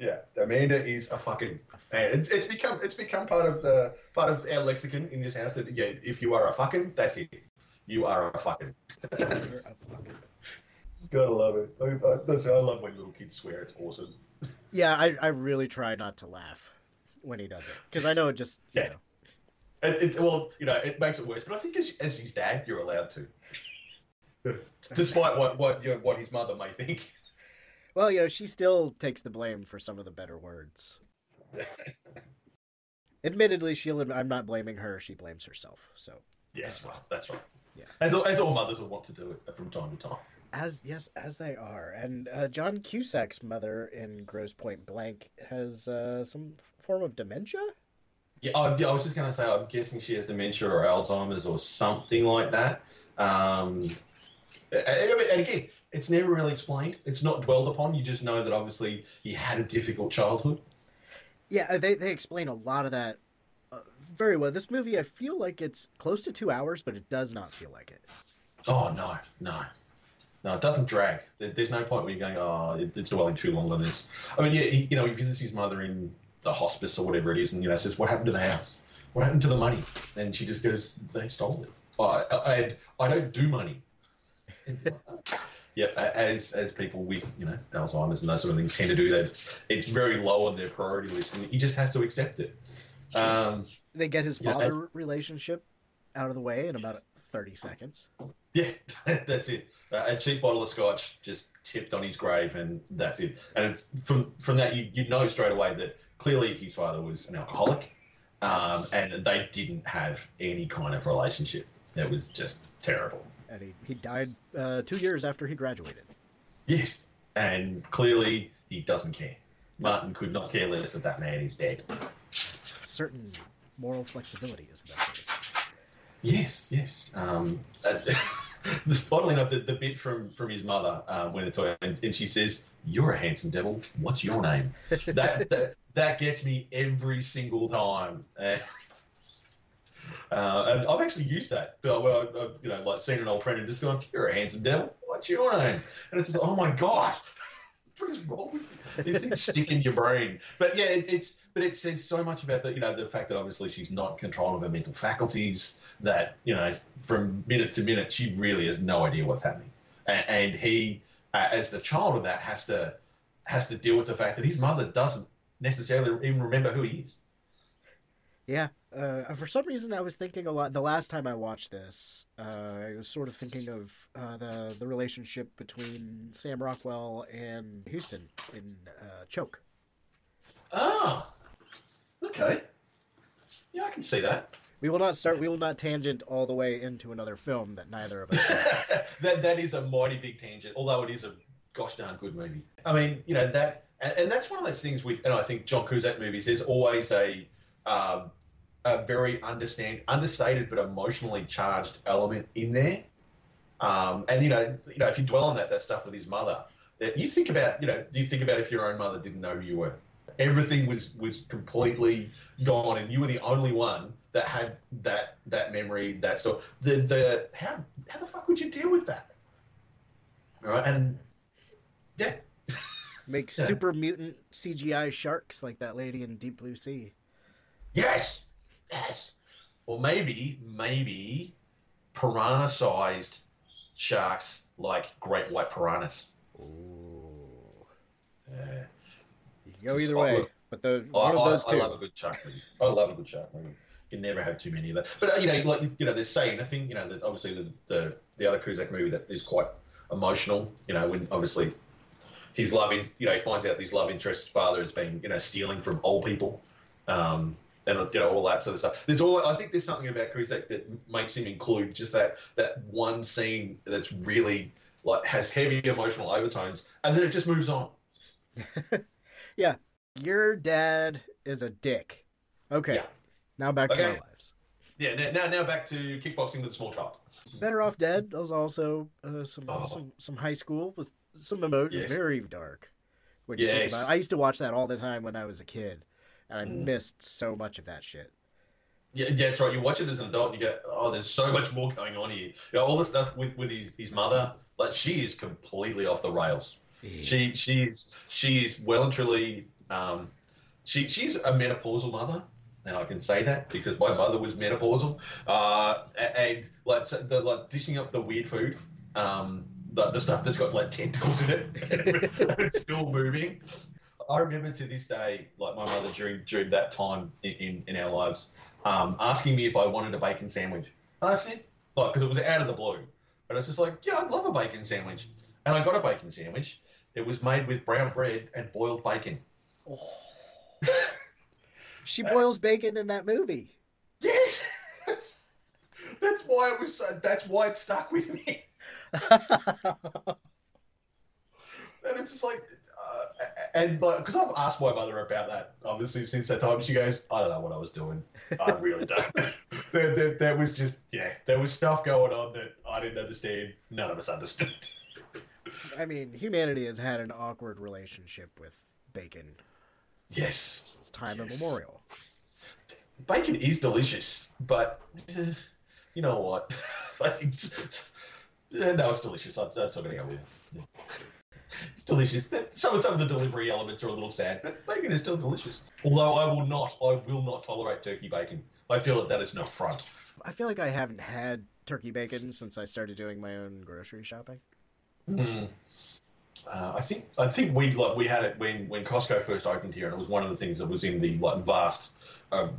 Yeah, Amanda is a fucking, and it's, it's become it's become part of the part of our lexicon in this house that yeah, if you are a fucking, that's it. You are a fucking. Gotta love it. I, I, listen, I love when little kids swear. It's awesome.
Yeah, I, I really try not to laugh when he does it because I know it just you
Yeah.
know
It, it, well, you know, it makes it worse. But I think as, as his dad, you're allowed to, despite what what you know, what his mother may think.
Well, you know, she still takes the blame for some of the better words. Admittedly, she'll. I'm not blaming her. She blames herself. So,
Yes, well, that's right.
Yeah.
As, all- as all mothers will want to do it from time to time.
as yes, as they are, and uh, John Cusack's mother in Grosse Pointe Blank has uh, some form of dementia.
Yeah, I, yeah, I was just going to say, I'm guessing she has dementia or Alzheimer's or something like that. Um, and, again, it's never really explained. It's not dwelled upon. You just know that obviously he had a difficult childhood.
Yeah, they they explain a lot of that uh, very well. This movie, I feel like it's close to two hours, but it does not feel like it.
Oh no, no, no! It doesn't drag. There's no point where you're going, oh, it's dwelling too long on this. I mean, yeah, he, you know, he visits his mother in the hospice or whatever it is, and you know, says, "What happened to the house? What happened to the money?" And she just goes, "They stole it. I, I, I don't do money." Yeah, as as people with you know Alzheimer's and those sort of things tend to do that, it's, very low on their priority list, and he just has to accept it. Um,
They get his
Yeah,
father relationship out of the way in about thirty seconds.
Yeah, that's it. Uh, a cheap bottle of scotch just tipped on his grave, and that's it. And it's from from that you you know straight away that clearly his father was an alcoholic, um, and they didn't have any kind of relationship. It was just terrible.
And he, he died uh, two years after he graduated.
Yes, and clearly he doesn't care. Martin could not care less that that man is dead.
Certain moral flexibility is the best.
Yes, yes. Um, uh, oddly enough, the, the bit from, from his mother uh, when it's and, and she says, "You're a handsome devil. What's your name?" that, that that gets me every single time. Uh, uh, and I've actually used that. Uh, Well, I've, you know, like seen an old friend and just gone, "You're a handsome devil. What's your name?" And it's just, "Oh my god." What is wrong with you? These things stick in your brain. But yeah, it, it's but it says so much about the you know the fact that obviously she's not in control of her mental faculties. That you know from minute to minute she really has no idea what's happening, and, and he, uh, as the child of that, has to has to deal with the fact that his mother doesn't necessarily even remember who he is.
Yeah. Uh, for some reason, I was thinking a lot. The last time I watched this, uh, I was sort of thinking of uh, the the relationship between Sam Rockwell and Huston in uh, Choke.
Ah, okay. Yeah, I can see that.
We will not start. We will not tangent all the way into another film that neither of us.
That that is a mighty big tangent, although it is a gosh darn good movie. I mean, you know that, and, and that's one of those things with, and I think John Cusack movies. There's always a um, a very understand understated but emotionally charged element in there. Um, and you know, you know, if you dwell on that that stuff with his mother, that you think about, you know, do you think about if your own mother didn't know who you were? Everything was was completely gone, and you were the only one that had that that memory, that stuff. The the how how the fuck would you deal with that? All right, and yeah,
Make
Yeah.
super mutant CGI sharks like that lady in Deep Blue Sea.
Yes, yes. Or maybe, maybe piranha-sized sharks like great white piranhas. Ooh. Yeah.
You can go either
I
way,
love-
but the
I,
one of
I-
those
I
two.
love a good shark movie. I love a good shark movie. You can never have too many of that. But uh, you know, like you know, they're saying a thing. You know, that obviously the, the the other Cusack movie that is quite emotional. You know, when obviously his love, in, you know, he finds out his love interest's father has been, you know, stealing from old people, um, and you know all that sort of stuff. There's all I think there's something about Cusack that makes him include just that that one scene that's really like has heavy emotional overtones, and then it just moves on.
Yeah, your dad is a dick. Okay, yeah. now back to our lives.
Yeah. Now, now, now back to kickboxing with a small child.
Better Off Dead was also uh, some,
Oh.
some some high school with some emotion,
Yes.
very dark. When you think about it. I used to watch that all the time when I was a kid, and I
Mm.
missed so much of that shit.
Yeah, yeah, that's right. You watch it as an adult, and you go, "Oh, there's so much more going on here." You know, all the stuff with, with his, his mother, like she is completely off the rails. She she's she is well and truly um, she she's a menopausal mother. Now I can say that because my mother was menopausal, uh, and like so the like dishing up the weird food, um, the, the stuff that's got like tentacles in it, and it's still moving. I remember to this day, like my mother during during that time in, in, in our lives, um, asking me if I wanted a bacon sandwich, and I said, like, because it was out of the blue, and I was just like, yeah, I'd love a bacon sandwich, and I got a bacon sandwich. It was made with brown bread and boiled bacon.
She boils bacon in that movie.
Yes, that's, that's why it was. So, that's why it stuck with me. and it's just like, and like, because I've asked my mother about that. obviously since that time, she goes, I don't know what I was doing. I really don't. there, there, there was just, yeah, there was stuff going on that I didn't understand. None of us understood.
I mean, humanity has had an awkward relationship with bacon
Yes.
since time immemorial.
Bacon is delicious, but eh, you know what? I think it's, eh, no, it's delicious. That's, that's what I'm going to go with. It's delicious. Some, some of the delivery elements are a little sad, but bacon is still delicious. Although I will not, I will not tolerate turkey bacon. I feel that that is an affront.
I feel like I haven't had turkey bacon since I started doing my own grocery shopping.
Mm. Uh, I think I think we like we had it when when Costco first opened here, and it was one of the things that was in the like vast um,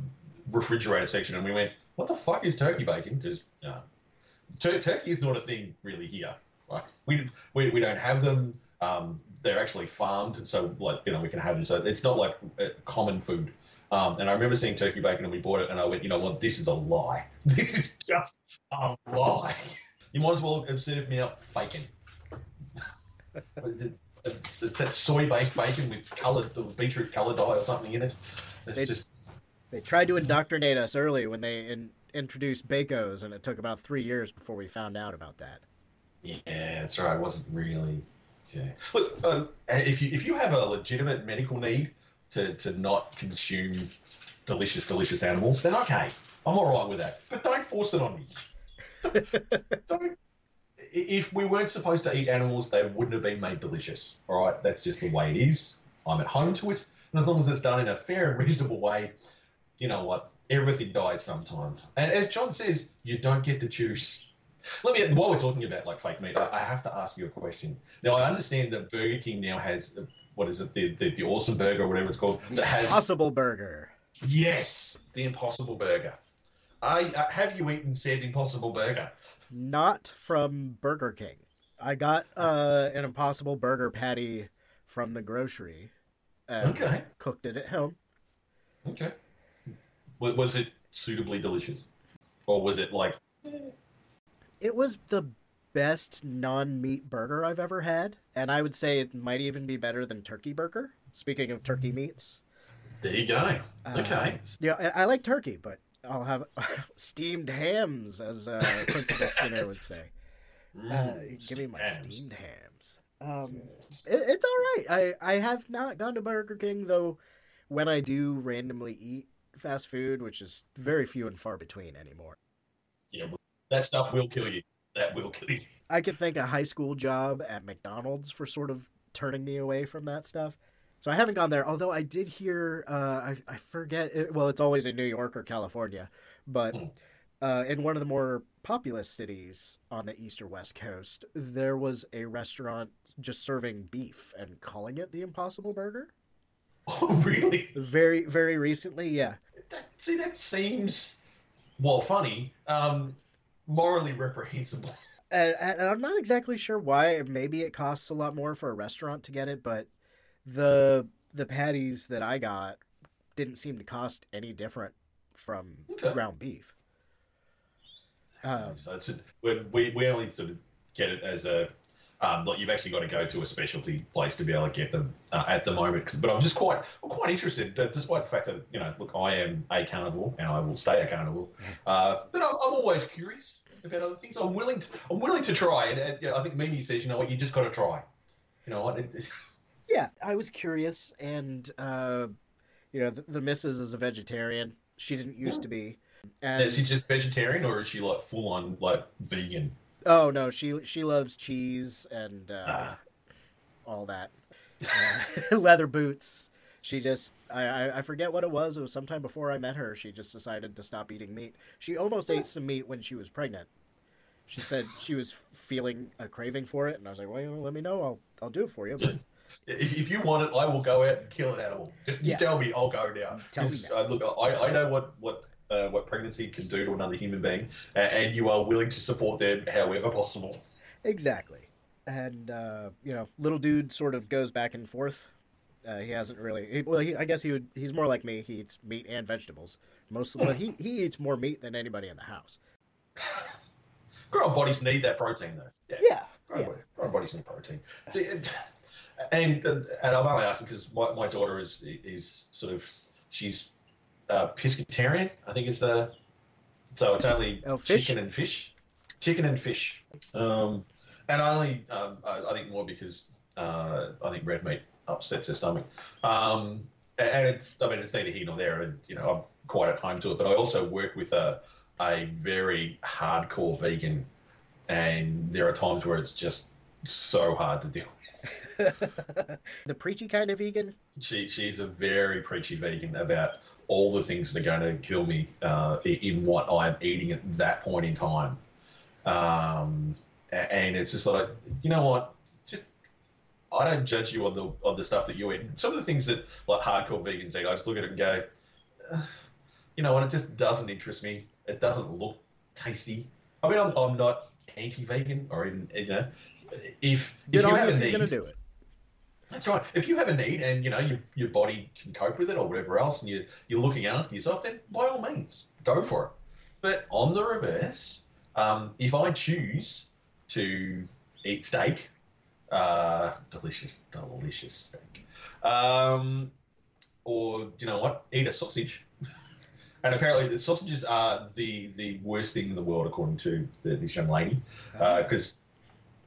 refrigerator section, and we went, "What the fuck is turkey bacon?" Because uh, tur- turkey is not a thing really here. Right? We we, we don't have them. Um, they're actually farmed, so like you know we can have them. So it's not like uh, common food. Um, and I remember seeing turkey bacon, and we bought it, and I went, you know what? This is a lie. This is just a lie. You might as well have served me up faking. It's, it's that soy baked bacon with coloured beetroot colour dye or something in it. It's
They-
just
They tried to indoctrinate us early when they in, introduced Bacos, and it took about three years before we found out about that.
yeah, that's right. It wasn't really. Yeah. Look, uh, if you if you have a legitimate medical need to to not consume delicious delicious animals, then okay, I'm all right with that. But don't force it on me. Don't- don't. If we weren't supposed to eat animals, they wouldn't have been made delicious. All right, that's just the way it is. I'm at home to it, and as long as it's done in a fair and reasonable way, you know what? Everything dies sometimes. And as John says, you don't get to choose. Let me, while we're talking about like fake meat, I, I have to ask you a question. Now, I understand that Burger King now has, what is it, the, the, the Awesome Burger or whatever it's called, that has,
Possible Burger.
yes, the Impossible Burger. I, uh, have you eaten said Impossible Burger?
Not from Burger King. I got uh, an Impossible Burger patty from the grocery. and
Okay.
Cooked it at home.
Okay. Was it suitably delicious? Or was it like,
It was the best non-meat burger I've ever had, and I would say it might even be better than turkey burger. Speaking of turkey meats,
there you go.
Uh,
Okay.
yeah, I, I like turkey, but I'll have steamed hams, as uh, Principal Skinner would say. Uh, give me my
hams.
steamed hams. Um, it, it's all right. I I have not gone to Burger King though. When I do randomly eat fast food, which is very few and far between anymore.
Yeah, that stuff will kill you. That will kill you.
I could thank a high school job at McDonald's for sort of turning me away from that stuff. So I haven't gone there, although I did hear, uh, I, I forget, well, it's always in New York or California, but uh, in one of the more populous cities on the east or west coast, there was a restaurant just serving beef and calling it the Impossible Burger.
Oh, really?
Very, very recently, yeah.
See, that seems, well, funny, um, morally reprehensible.
And, and I'm not exactly sure why. Maybe it costs a lot more for a restaurant to get it, but the the patties that I got didn't seem to cost any different from
Okay.
ground beef. Um,
So it's we, we we only sort of get it as a um, like you've actually got to go to a specialty place to be able to get them uh, at the moment. But I'm just quite I'm quite interested, despite the fact that you know, look, I am a carnivore and I will stay a carnivore. Uh, but I'm, I'm always curious about other things. I'm willing to I'm willing to try. And uh, you know, I think Mimi says, you know what, you just got to try. You know what? It,
yeah, I was curious, and uh, you know, the, the missus is a vegetarian. She didn't used to be, and
is she just vegetarian or is she like full on like vegan?
Oh no, she she loves cheese and uh,
Ah.
all that. Uh, leather boots. She just I, I I forget what it was. It was sometime before I met her. She just decided to stop eating meat. She almost ate some meat when she was pregnant. She said she was feeling a craving for it, and I was like, "Well, you know, let me know. I'll I'll do it for you." But
If, if you want it, I will go out and kill an animal. Just, just
Yeah.
tell me, I'll go now.
Tell me
'Cause, Uh, look, I, I know what what uh, what pregnancy can do to another human being, uh, and you are willing to support them however possible.
exactly. And uh, you know, little dude sort of goes back and forth. Uh, he hasn't really. He, well, he, I guess he would. He's more like me. He eats meat and vegetables mostly, but he he eats more meat than anybody in the house.
Grown bodies need that protein, though. Yeah,
Yeah,
grown,
yeah.
body- grown bodies need protein. See, and and, and I'm only asking because my, my daughter is is sort of she's uh, pescatarian. I think is the so it's only
Oh, fish?
chicken and fish, chicken and fish. Um, and I only um, I, I think more because uh, I think red meat upsets her stomach. Um, and it's I mean it's neither here nor there, and you know I'm quite at home to it. But I also work with a a very hardcore vegan, and there are times where it's just so hard to deal with.
the preachy kind of vegan.
She she's a very preachy vegan about all the things that are going to kill me uh, in what I'm eating at that point in time. Um, and it's just like you know what, just I don't judge you on the on the stuff that you eat. Some of the things that like hardcore vegans eat, I just look at it and go, "Ugh, you know what, it just doesn't interest me. It doesn't look tasty. I mean, I'm, I'm not anti-vegan or even you know, if if you
you
a
if you're
need,
gonna do it.
That's right. If you have a need and you know your, your body can cope with it or whatever else, and you you're looking after yourself, then by all means go for it. But on the reverse, um, if I choose to eat steak, uh, delicious, delicious steak, um, or you know what, eat a sausage. And apparently, the sausages are the the worst thing in the world, according to the, this young lady, because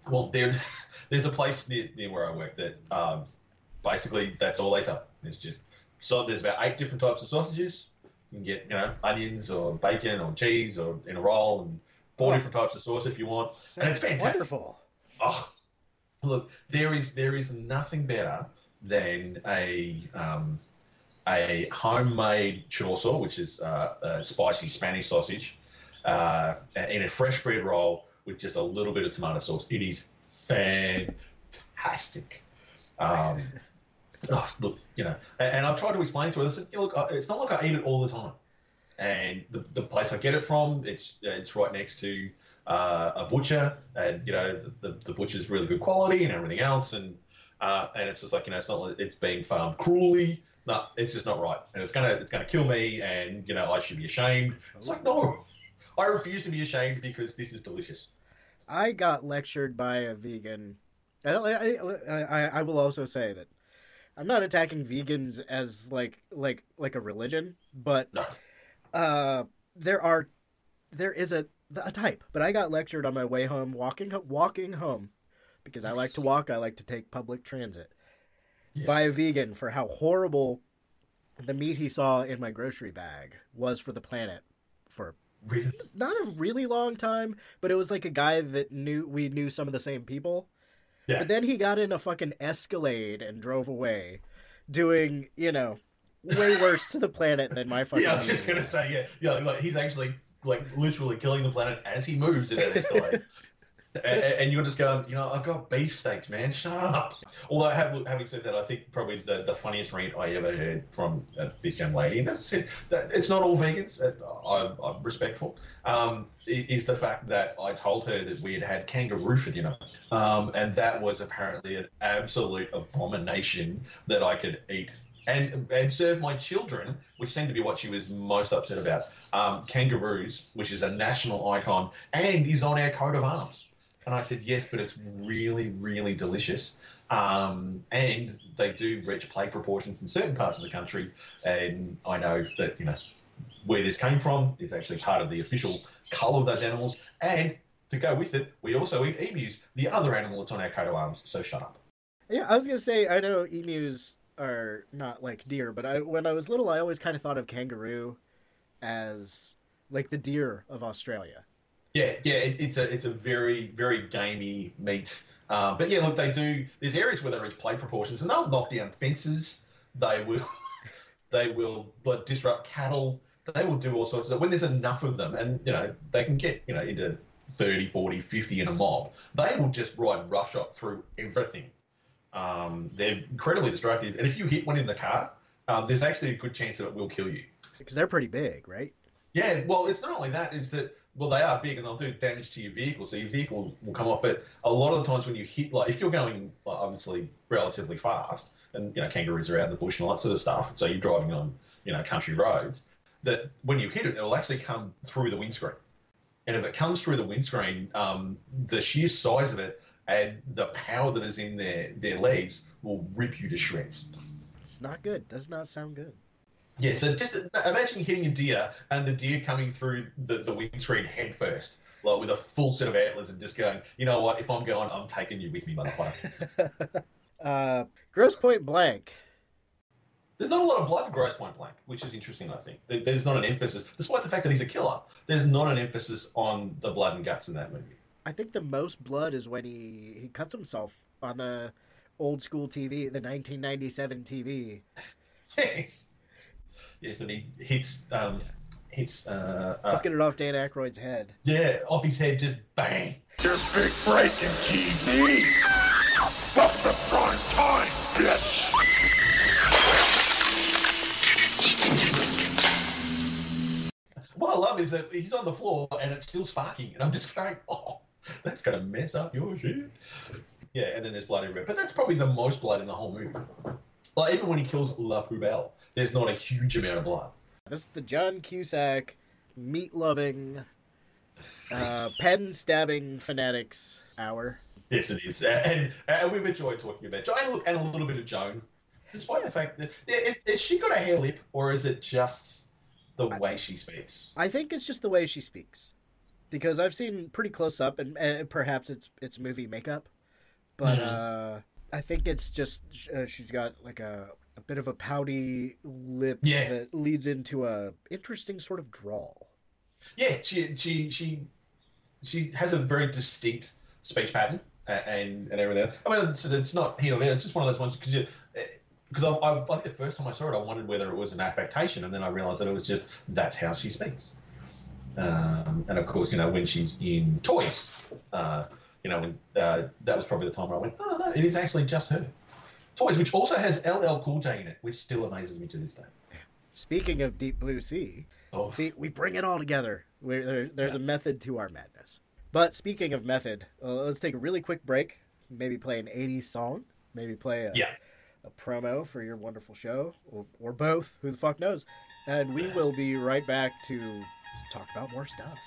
well, there, there's a place near, near where I work that um, basically that's all they sell. It's just so there's about eight different types of sausages. You can get you know onions or bacon or cheese or in a roll and four
Oh.
different types of sauce if you want, and it's fantastic.
Wonderful.
Oh, look, there is there is nothing better than a um, a homemade chorizo, which is uh, a spicy Spanish sausage, uh, in a fresh bread roll with just a little bit of tomato sauce. It is fantastic. Um, oh, look, you know, and, and I've tried to explain to her. Said, look, it's not like I eat it all the time, and the, the place I get it from, it's it's right next to uh, a butcher, and you know, the, the butcher's really good quality and everything else, and uh, and it's just like you know, it's not like it's being farmed cruelly. No, it's just not right, and it's gonna it's gonna kill me, and you know, I should be ashamed. It's like no, I refuse to be ashamed because this is delicious.
I got lectured by a vegan. I, don't, I, I, I will also say that I'm not attacking vegans as like like like a religion, but uh, there are there is a a type. But I got lectured on my way home walking walking home because I like to walk. I like to take public transit by a vegan for how horrible the meat he saw in my grocery bag was for the planet for
Really?
not a really long time, but it was like a guy that knew we knew some of the same people.
Yeah.
But then he got in a fucking Escalade and drove away, doing you know way worse to the planet than my fucking.
yeah, I was just gonna
is.
say, yeah, yeah, like he's actually like literally killing the planet as he moves in an Escalade. and, and you're just going, you know, I've got beefsteaks, man. Shut up. Although, having said that, I think probably the, the funniest rant I ever heard from uh, this young lady, and as I said, that it's not all vegans. uh, I, I'm respectful. Um, is the fact that I told her that we had had kangaroo for dinner, um, and that was apparently an absolute abomination that I could eat and and serve my children, which seemed to be what she was most upset about. Um, kangaroos, which is a national icon and is on our coat of arms. And I said yes, but it's really, really delicious. Um, and they do reach plate proportions in certain parts of the country. And I know that you know where this came from is actually part of the official colour of those animals. And to go with it, we also eat emus, the other animal that's on our coat of arms. So shut up.
Yeah, I was gonna say I know emus are not like deer, but I when I was little, I always kind of thought of kangaroo as like the deer of Australia.
Yeah, yeah, it, it's a it's a very very gamey meat. Uh, but yeah, look, they do. There's areas where they reach play proportions, and they'll knock down fences. They will, they will like, disrupt cattle. They will do all sorts of. When there's enough of them, and you know they can get you know into 30, 40, 50 in a mob. They will just ride roughshod through everything. Um, they're incredibly destructive, and if you hit one in the car, um, there's actually a good chance that it will kill you.
Because they're pretty big, right?
Yeah, well, it's not only that; is that well, they are big and they'll do damage to your vehicle, so your vehicle will come off. But a lot of the times when you hit, like if you're going obviously relatively fast, and you know kangaroos are out in the bush and all that sort of stuff, so you're driving on you know country roads, that when you hit it, it'll actually come through the windscreen. And if it comes through the windscreen, um, the sheer size of it and the power that is in their their legs will rip you to shreds.
It's not good. Does not sound good.
Yeah, so just imagine hitting a deer and the deer coming through the, the windscreen head first, like with a full set of antlers and just going, you know what, if I'm going, I'm taking you with me, motherfucker.
Uh, Grosse Pointe Blank.
There's not a lot of blood in Grosse Pointe Blank, which is interesting, I think. There's not an emphasis, despite the fact that he's a killer, there's not an emphasis on the blood and guts in that movie.
I think the most blood is when he, he cuts himself on the old school TV, the 1997 TV.
Yes. Yes, and he hits, um, hits, uh, uh,
Fucking it off Dan Aykroyd's head.
yeah, off his head, just bang.
Your big break in TV. Fuck the prime time, bitch.
What I love is that he's on the floor and it's still sparking, and I'm just going, oh, that's gonna mess up your shit. Yeah, and then there's blood everywhere. But that's probably the most blood in the whole movie. Like even when he kills La Poubelle, there's not a huge amount of blood.
This is the John Cusack, meat loving, uh, pen stabbing fanatics hour.
Yes, it is, and and we've enjoyed talking about Joan and look, and a little bit of Joan, despite the fact that is, is she got a hair lip or is it just the way she speaks?
I think it's just the way she speaks, because I've seen pretty close up, and, and perhaps it's it's movie makeup, but
Mhm.
uh, I think it's just uh, she's got like a a bit of a pouty lip
Yeah.
that leads into a interesting sort of drawl.
Yeah, she she she she has a very distinct speech pattern and and everything. I mean, it's, it's not here or there. It's just one of those ones because you because I, I, I think the first time I saw it, I wondered whether it was an affectation, and then I realized that it was just that's how she speaks. Um, and of course, you know, when she's in toys, uh, you know, when, uh, that was probably the time where I went, oh no, it is actually just her. Toys, which also has LL Cool J in it, which still amazes me to this day.
Speaking of Deep Blue Sea,
Oh.
see, we bring it all together. There, there's a method to our madness. But speaking of method, uh, let's take a really quick break. Maybe play an '80s song. Maybe play a,
Yeah.
a promo for your wonderful show, or, or both. Who the fuck knows? And we will be right back to talk about more stuff.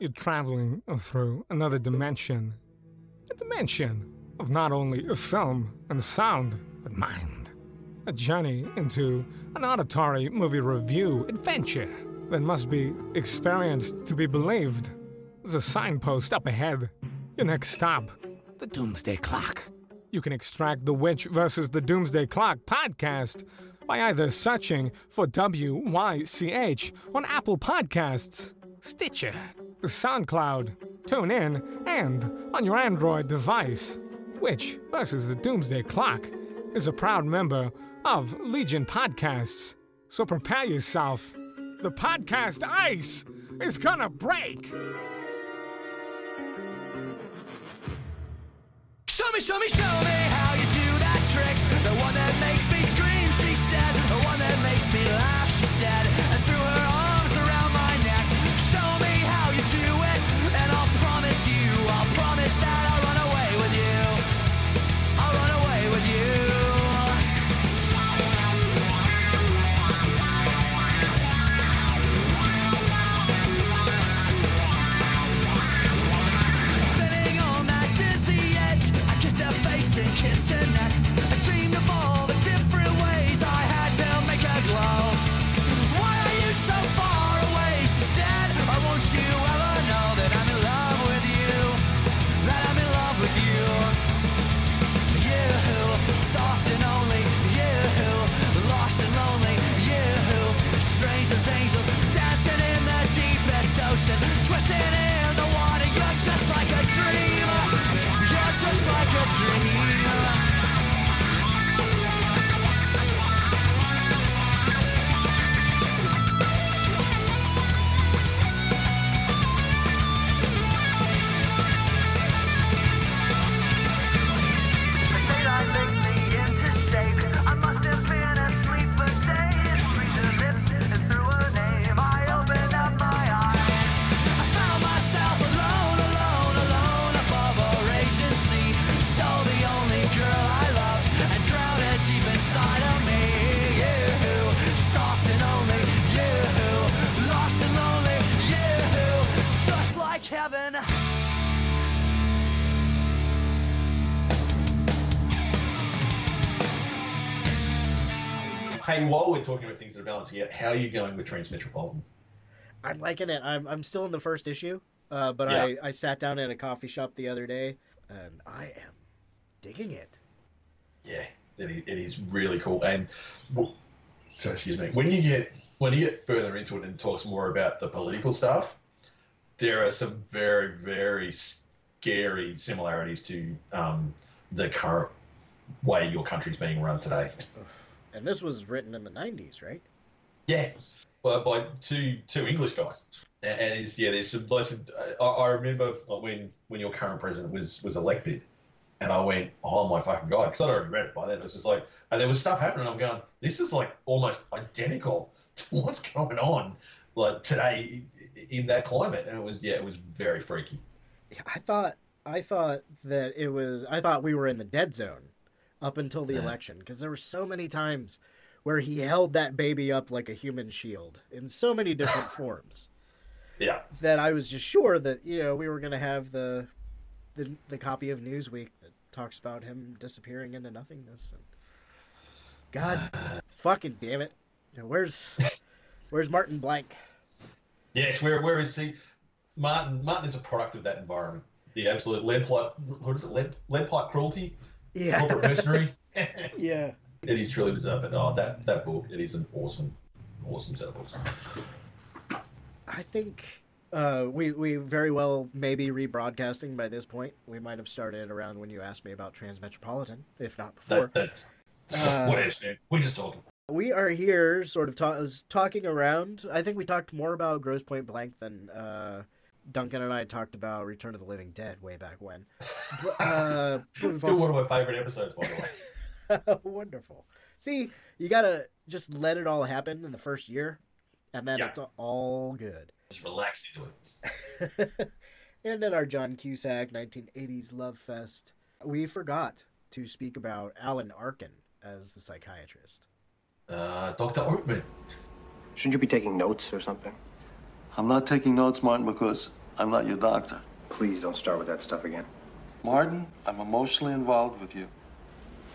You're traveling through another dimension. A dimension of not only film and sound, but mind. A journey into an auditory movie review adventure that must be experienced to be believed. There's a signpost up ahead. Your next stop, the Doomsday Clock. You can extract the Wych versus the Doomsday Clock podcast by either searching for WYCH on Apple Podcasts, Stitcher, SoundCloud, TuneIn, and on your Android device. Wych, versus the Doomsday Clock is a proud member of Legion Podcasts. So prepare yourself. The podcast ice is gonna break.
Show me, show me, show me how you do that trick. How are you
going with Transmetropolitan?
I'm liking it. I'm I'm still in the first issue, uh, but
Yeah.
I I sat down at a coffee shop the other day, and I am digging it.
Yeah, it is, it is really cool. And so, excuse me, when you get when you get further into it and talks more about the political stuff, there are some very very scary similarities to um, the current way your country's being run today.
And this was written in the '90s, right?
Yeah, well, by two two English guys, and, it's yeah. There's some. I, I remember when when your current president was was elected, and I went, oh my fucking god, because I'd already read it by then. It was just like, and there was stuff happening. I'm going, this is like almost identical to what's going on like today in that climate, and it was yeah, it was very freaky.
I thought I thought that it was I thought we were in the dead zone up until the
Yeah.
election because there were so many times where he held that baby up like a human shield in so many different forms
Yeah,
that I was just sure that you know we were going to have the, the the copy of Newsweek that talks about him disappearing into nothingness and God fucking damn it where's where's Martin Blank
yes. Where where is he? Martin Martin is a product of that environment. The absolute lead pipe. What is it? Lead lead pipe cruelty.
Yeah.
Corporate mercenary.
yeah
It is truly bizarre, but oh, that that book, it is an awesome, awesome set of books.
I think uh, we we very well may be rebroadcasting by this point. We might have started around when you asked me about Transmetropolitan, if not before.
That,
Uh,
what is it? We're just talking.
We are here, sort of ta- talking around. I think we talked more about Grosse Pointe Blank than uh, Duncan and I talked about Return of the Living Dead way back when. But, uh,
Still
also-
one of my favorite episodes, by the way.
Wonderful. See, you gotta just let it all happen in the first year, and then
Yeah.
it's all good.
Just relax into it.
and in our John Cusack 1980s Love Fest, we forgot to speak about Alan Arkin as the psychiatrist.
Uh, Dr. Oatman.
Shouldn't you be taking notes or something?
I'm not taking notes, Martin, because I'm not your doctor.
Please don't start with that stuff again.
Martin, I'm emotionally involved with you.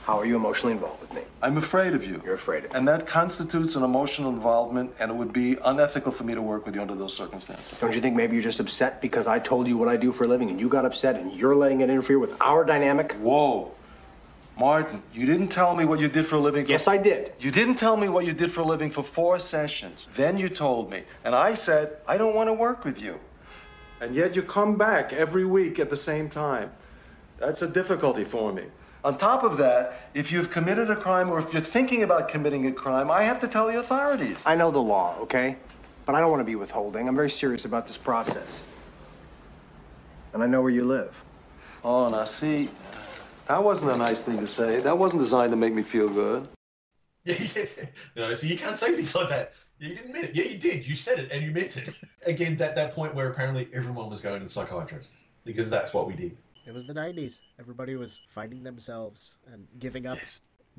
How are you emotionally involved with me?
I'm afraid of you.
You're afraid of me.
And that constitutes an emotional involvement, and it would be unethical for me to work with you under those circumstances.
Don't you think maybe you're just upset because I told you what I do for a living and you got upset and you're letting it interfere with our dynamic?
Whoa. Martin, you didn't tell me what you did for a living. For...
Yes, I did.
You didn't tell me what you did for a living for four sessions. Then you told me. And I said, I don't want to work with you. And yet you come back every week at the same time. That's a difficulty for me. On top of that, if you've committed a crime or if you're thinking about committing a crime, I have to tell the authorities.
I know the law, okay? But I don't want to be withholding. I'm very serious about this process. And I know where you live.
Oh, now see, that wasn't a nice thing to say. That wasn't designed to make me feel good.
Yeah, yeah. You know, so you can't say things like that. You didn't mean it. Yeah, you did. You said it and you meant it. Again, that, that point where apparently everyone was going to the psychiatrist because that's what we did.
It was the 90s. Everybody was finding themselves and giving up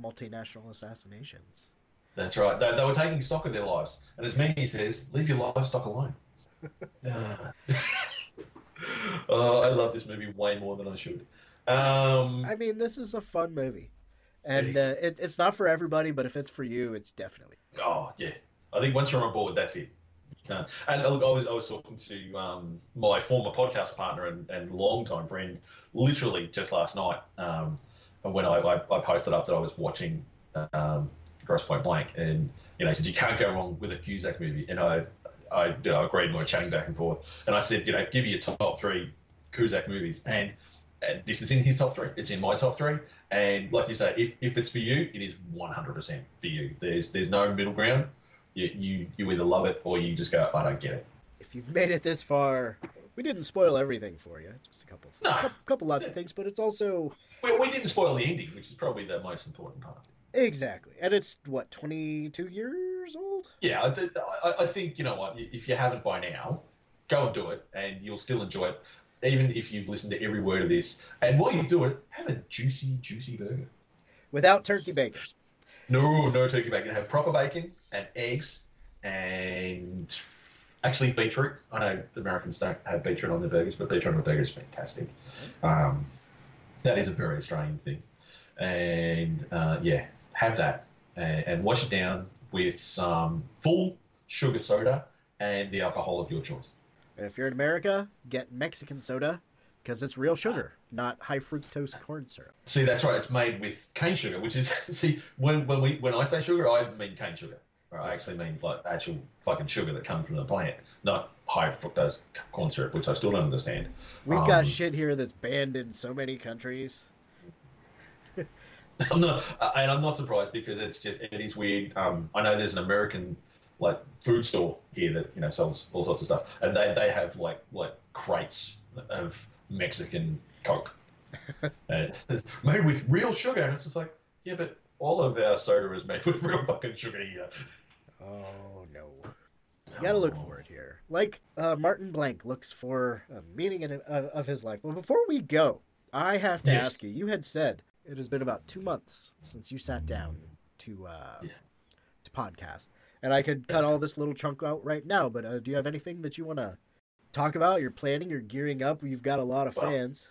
multinational assassinations.
That's right. They, they were taking stock of their lives. And as Mimi says, leave your livestock alone. Oh, I love this movie way more than I should. Um,
I mean, this is a fun movie. And uh, it, it's not for everybody, but if it's for you, it's definitely.
Oh yeah, I think once you're on board, that's it. And look, I was I was talking to um, my former podcast partner and, and longtime friend, literally just last night, um, when I, I, I posted up that I was watching um, Grosse Pointe Blank, and you know, he said you can't go wrong with a Cusack movie, and I I you know, agreed, and we were chatting back and forth, and I said, you know, give me your top three Cusack movies, and. And this is in his top three. It's in my top three. And like you say, if, if it's for you, it is 100% for you. There's there's no middle ground. You, you you either love it or you just go, I don't get it.
If you've made it this far, we didn't spoil everything for you. Just a couple, couple, couple lots of things, but it's also
We, we didn't spoil the ending, which is probably the most important part.
exactly, and it's what twenty two years old.
Yeah, I, I, I think you know what. If you haven't by now, go and do it, and you'll still enjoy it, even if you've listened to every word of this. And while you do it, have a juicy, juicy burger.
Without turkey bacon.
No, no turkey bacon. Have proper bacon and eggs and actually beetroot. I know the Americans don't have beetroot on their burgers, but beetroot on a burger is fantastic. Um, that is a very Australian thing. And uh, yeah, have that. and, and wash it down with some full sugar soda and the alcohol of your choice.
And if you're in America, get Mexican soda because it's real sugar, not high fructose corn syrup.
See, that's right. It's made with cane sugar, which is see when when we when I say sugar, I mean cane sugar. I actually mean like actual fucking sugar that comes from the plant, not high fructose corn syrup, which I still don't understand.
We've
Um,
got shit here that's banned in so many countries.
I'm not, and I'm not surprised because it's just it is weird. Um, I know there's an American like food store here that you know sells all sorts of stuff, and they, they have like like crates of Mexican Coke, and it's made with real sugar, and it's just like yeah, but all of our soda is made with real fucking sugar here.
Oh no. You gotta look for it here. Like uh, Martin Blank looks for a meaning in, of, of his life. But before we go, I have to
Yes.
ask you. You had said it has been about two months since you sat down to uh, to podcast, and I could cut all this little chunk out right now. But uh, do you have anything that you want to talk about? You're planning. You're gearing up. You've got a lot of
Well,
fans.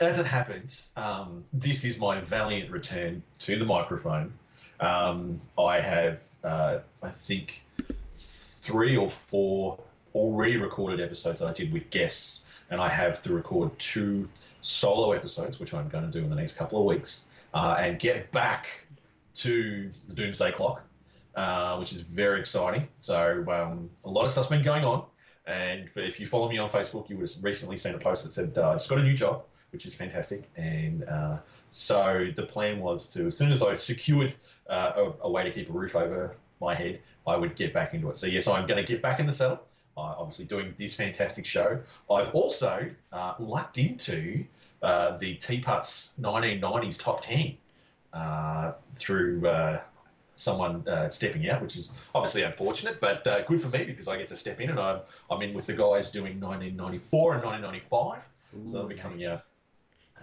As it happens, um, this is my valiant return to the microphone. Um, I have, uh, I think, three or four already recorded episodes that I did with guests, and I have to record two solo episodes, which I'm going to do in the next couple of weeks, uh, and get back to the Doomsday Clock, uh, which is very exciting. So um, a lot of stuff's been going on, and if you follow me on Facebook, you would have recently seen a post that said uh, I just got a new job, which is fantastic. And uh, so the plan was to, as soon as I secured uh, a, a way to keep a roof over my head, I would get back into it. So yes, I'm going to get back in the saddle. Uh, obviously, doing this fantastic show. I've also uh, lucked into uh, the Teapots 1990s top 10 uh, through uh, someone uh, stepping out, which is obviously unfortunate, but uh, good for me because I get to step in and I'm, I'm in with the guys doing 1994 and 1995. so that'll be coming out.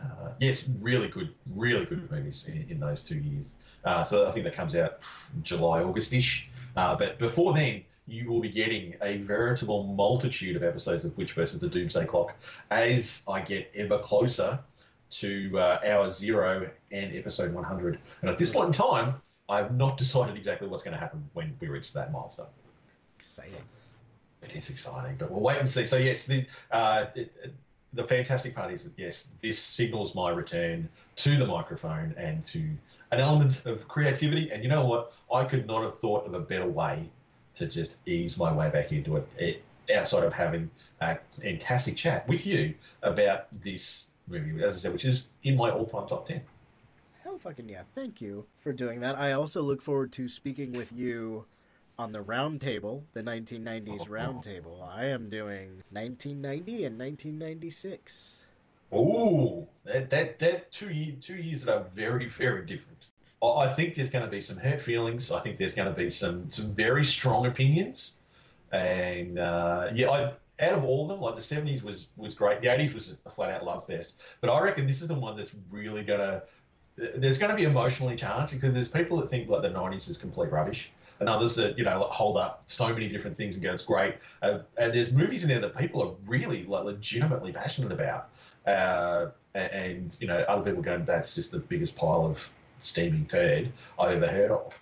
Uh, yes, really good, really good movies in, in those two years. Uh, so I think that comes out July, August-ish. Uh, but before then, you will be getting a veritable multitude of episodes of Wych versus the Doomsday Clock as I get ever closer to uh, hour zero and episode 100. And at this point in time, I have not decided exactly what's going to happen when we reach that milestone.
Exciting.
It is exciting, but we'll wait and see. So yes, the uh, it, it- the fantastic part is that yes, this signals my return to the microphone and to an element of creativity. And you know what? I could not have thought of a better way to just ease my way back into it, it outside of having a fantastic chat with you about this movie, as I said, which is in my all-time top ten.
Hell fucking yeah. Thank you for doing that. I also look forward to speaking with you on the round table, the 1990s round table. I am doing 1990 and 1996.
Ooh, that that, that two year, two years that are very very different. I I think there's going to be some hurt feelings. I think there's going to be some some very strong opinions, and uh, yeah, I, out of all of them, like the '70s was was great. The '80s was a flat out love fest, but I reckon this is the one that's really going to. There's going to be emotionally charged because there's people that think like the '90s is complete rubbish, and others that you know hold up so many different things and go it's great. Uh, and there's movies in there that people are really like legitimately passionate about uh, and, you know other people going that's just the biggest pile of steaming turd I've ever heard of.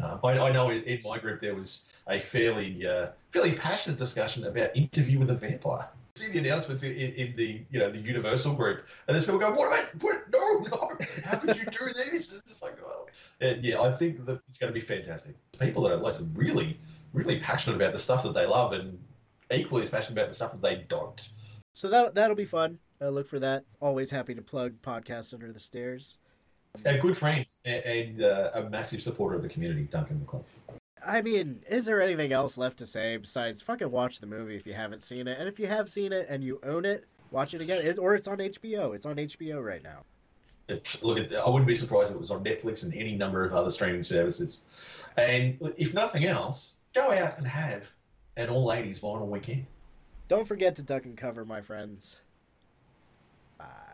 Uh, I, I know in, in my group there was a fairly uh, fairly passionate discussion about Interview with a Vampire. See the announcements in, in, in the you know the Universal group, and there's people going, "What about? What? No, no! How could you do this?" It's just like, well, uh, yeah, I think that it's going to be fantastic. People that are like really, really passionate about the stuff that they love, and equally as passionate about the stuff that they don't.
So that that'll be fun. Uh, look for that. Always happy to plug podcasts under the stairs.
A good friend and, and uh, a massive supporter of the community, Duncan McClung.
I mean, is there anything else left to say besides fucking watch the movie if you haven't seen it? And if you have seen it and you own it, watch it again. It, or it's on HBO. It's on HBO right now.
Look, at I wouldn't be surprised if it was on Netflix and any number of other streaming services. And if nothing else, go out and have an all ladies vinyl weekend.
Don't forget to duck and cover, my friends. Bye.